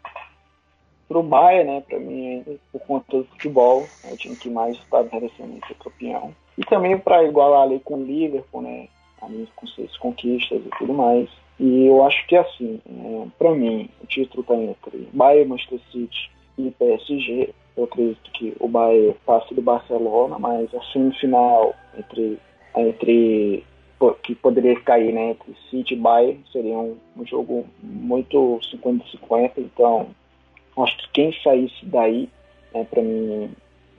pro Bayern, né? Pra mim, por conta do futebol, é o time que mais está merecendo ser campeão. E também para igualar ali com o Liverpool, né? Ali com seis conquistas e tudo mais. E eu acho que assim, é, para mim, o título tá entre Bayern, Manchester City e PSG. Eu acredito que o Bayern passe do Barcelona, mas a semifinal entre, entre que poderia cair né, entre City e Bayern seria um, um jogo muito 50-50, então acho que quem saísse daí, né, para mim,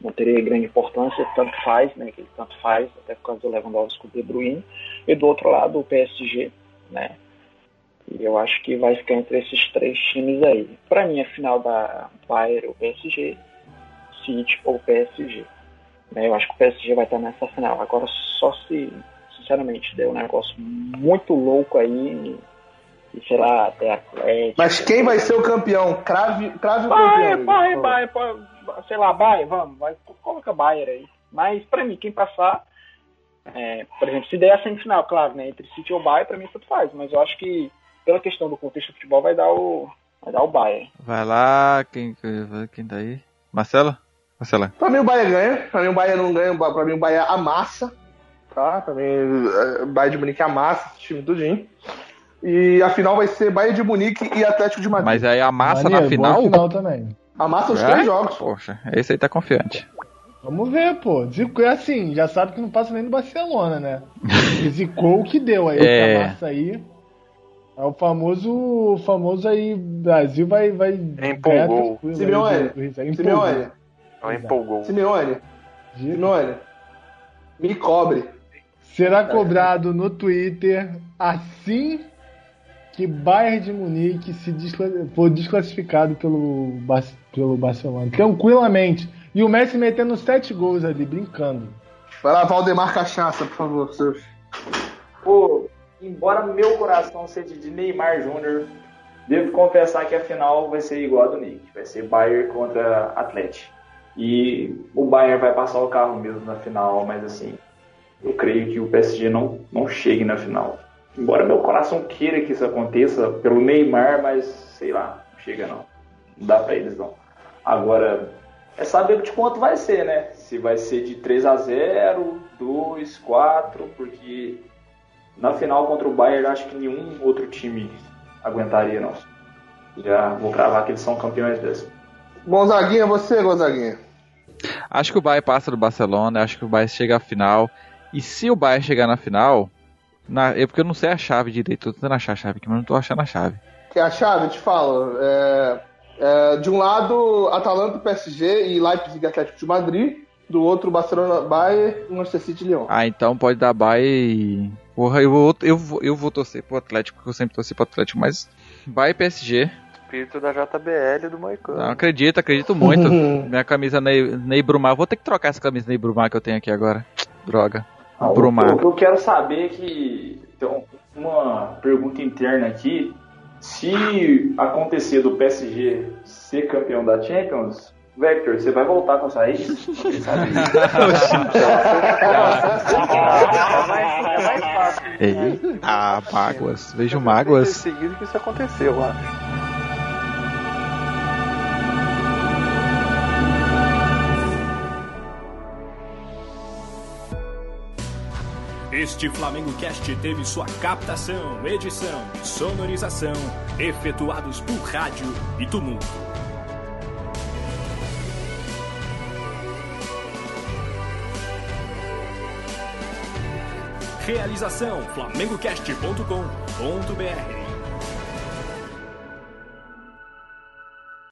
não teria grande importância, tanto faz, né, que tanto faz, até por causa do Lewandowski o De Bruyne, e do outro lado o PSG, né, e eu acho que vai ficar entre esses três times aí. Para mim, a final da Bayern ou PSG, City ou PSG. Né, eu acho que o PSG vai estar nessa final. Agora, só se, sinceramente, der um negócio muito louco aí, e sei lá, até Atlético. Mas quem vai ser o campeão? Crave, crave o Vai, campeão. vai, Igor. vai, vai, sei lá, vai, vamos, vai, coloca Bayern aí. Mas pra mim, quem passar, é, por exemplo, se der a semifinal, claro, né, entre City ou Bayern, pra mim tanto faz, mas eu acho que pela questão do contexto do futebol vai dar o vai dar o Bayern. Vai lá, quem, quem tá aí? Marcelo? Marcelo. Pra mim o Bahia ganha, pra mim o Bahia não ganha, pra mim o Bahia amassa, tá? Pra mim eh, o Bayern de Munique amassa esse time tudinho. E a final vai ser Bayern de Munique e Atlético de Madrid. Mas aí a massa Maneiro, na final? boa final também. Amassa os É? três jogos. Poxa, esse aí tá confiante. Vamos ver, pô. Zico é assim, já sabe que não passa nem no Barcelona, né? E <laughs> Zicou o que deu aí, É. essa massa aí. É o famoso, o famoso aí, Brasil vai, vai Empolgou. Simeone. Simeone, empolgou. Simeone, Simeone, me cobre. Será cobrado no Twitter assim que Bayern de Munique se foi desclassificado pelo, Bar pelo Barcelona. Tranquilamente. E o Messi metendo sete gols ali, brincando. Vai lá, Valdemar Cachaça, por favor, seus. Pô, embora meu coração seja de Neymar Júnior, devo confessar que a final vai ser igual a do Nick. Vai ser Bayern contra Atlético. E o Bayern vai passar o carro mesmo na final, mas assim, eu creio que o PSG não, não chegue na final. Embora meu coração queira que isso aconteça pelo Neymar, mas sei lá, não chega não. Não dá pra eles não. Agora, é saber de quanto vai ser, né? Se vai ser de 3 a 0 2, 4, porque na final contra o Bayern acho que nenhum outro time aguentaria, não. Já vou cravar que eles são campeões desse. Gonzaguinha, você, Gonzaguinha? Acho que o Bayern passa do Barcelona, acho que o Bayern chega à final. E se o Bayern chegar na final, na, é porque eu não sei a chave direito, tô tentando achar a chave aqui, mas não tô achando a chave. Que é a chave, eu te falo. É, é, de um lado, Atalanta, PSG e Leipzig Atlético de Madrid. Do outro, Barcelona, Bayern Manchester City e Lyon. Ah, então pode dar Bayern e... Porra, eu vou, eu, vou, eu vou torcer pro Atlético, porque eu sempre torci pro Atlético, mas Bayern e PSG. Espírito da JBL do Moicano. Não, acredito, acredito muito. <laughs> Minha camisa Ney, Ney Brumar. Vou ter que trocar essa camisa Ney Brumar que eu tenho aqui agora. Droga. Ah, o, Brumar. o que eu quero saber é que. Então, uma pergunta interna aqui. Se acontecer do PSG ser campeão da Champions, Vector, você vai voltar com essa <laughs> ex? É ah, mágoas. Vejo mágoas. seguido que isso aconteceu, eu acho. Este Flamengo Cast teve sua captação, edição e sonorização efetuados por rádio e tumulto. Realização flamengocast.com.br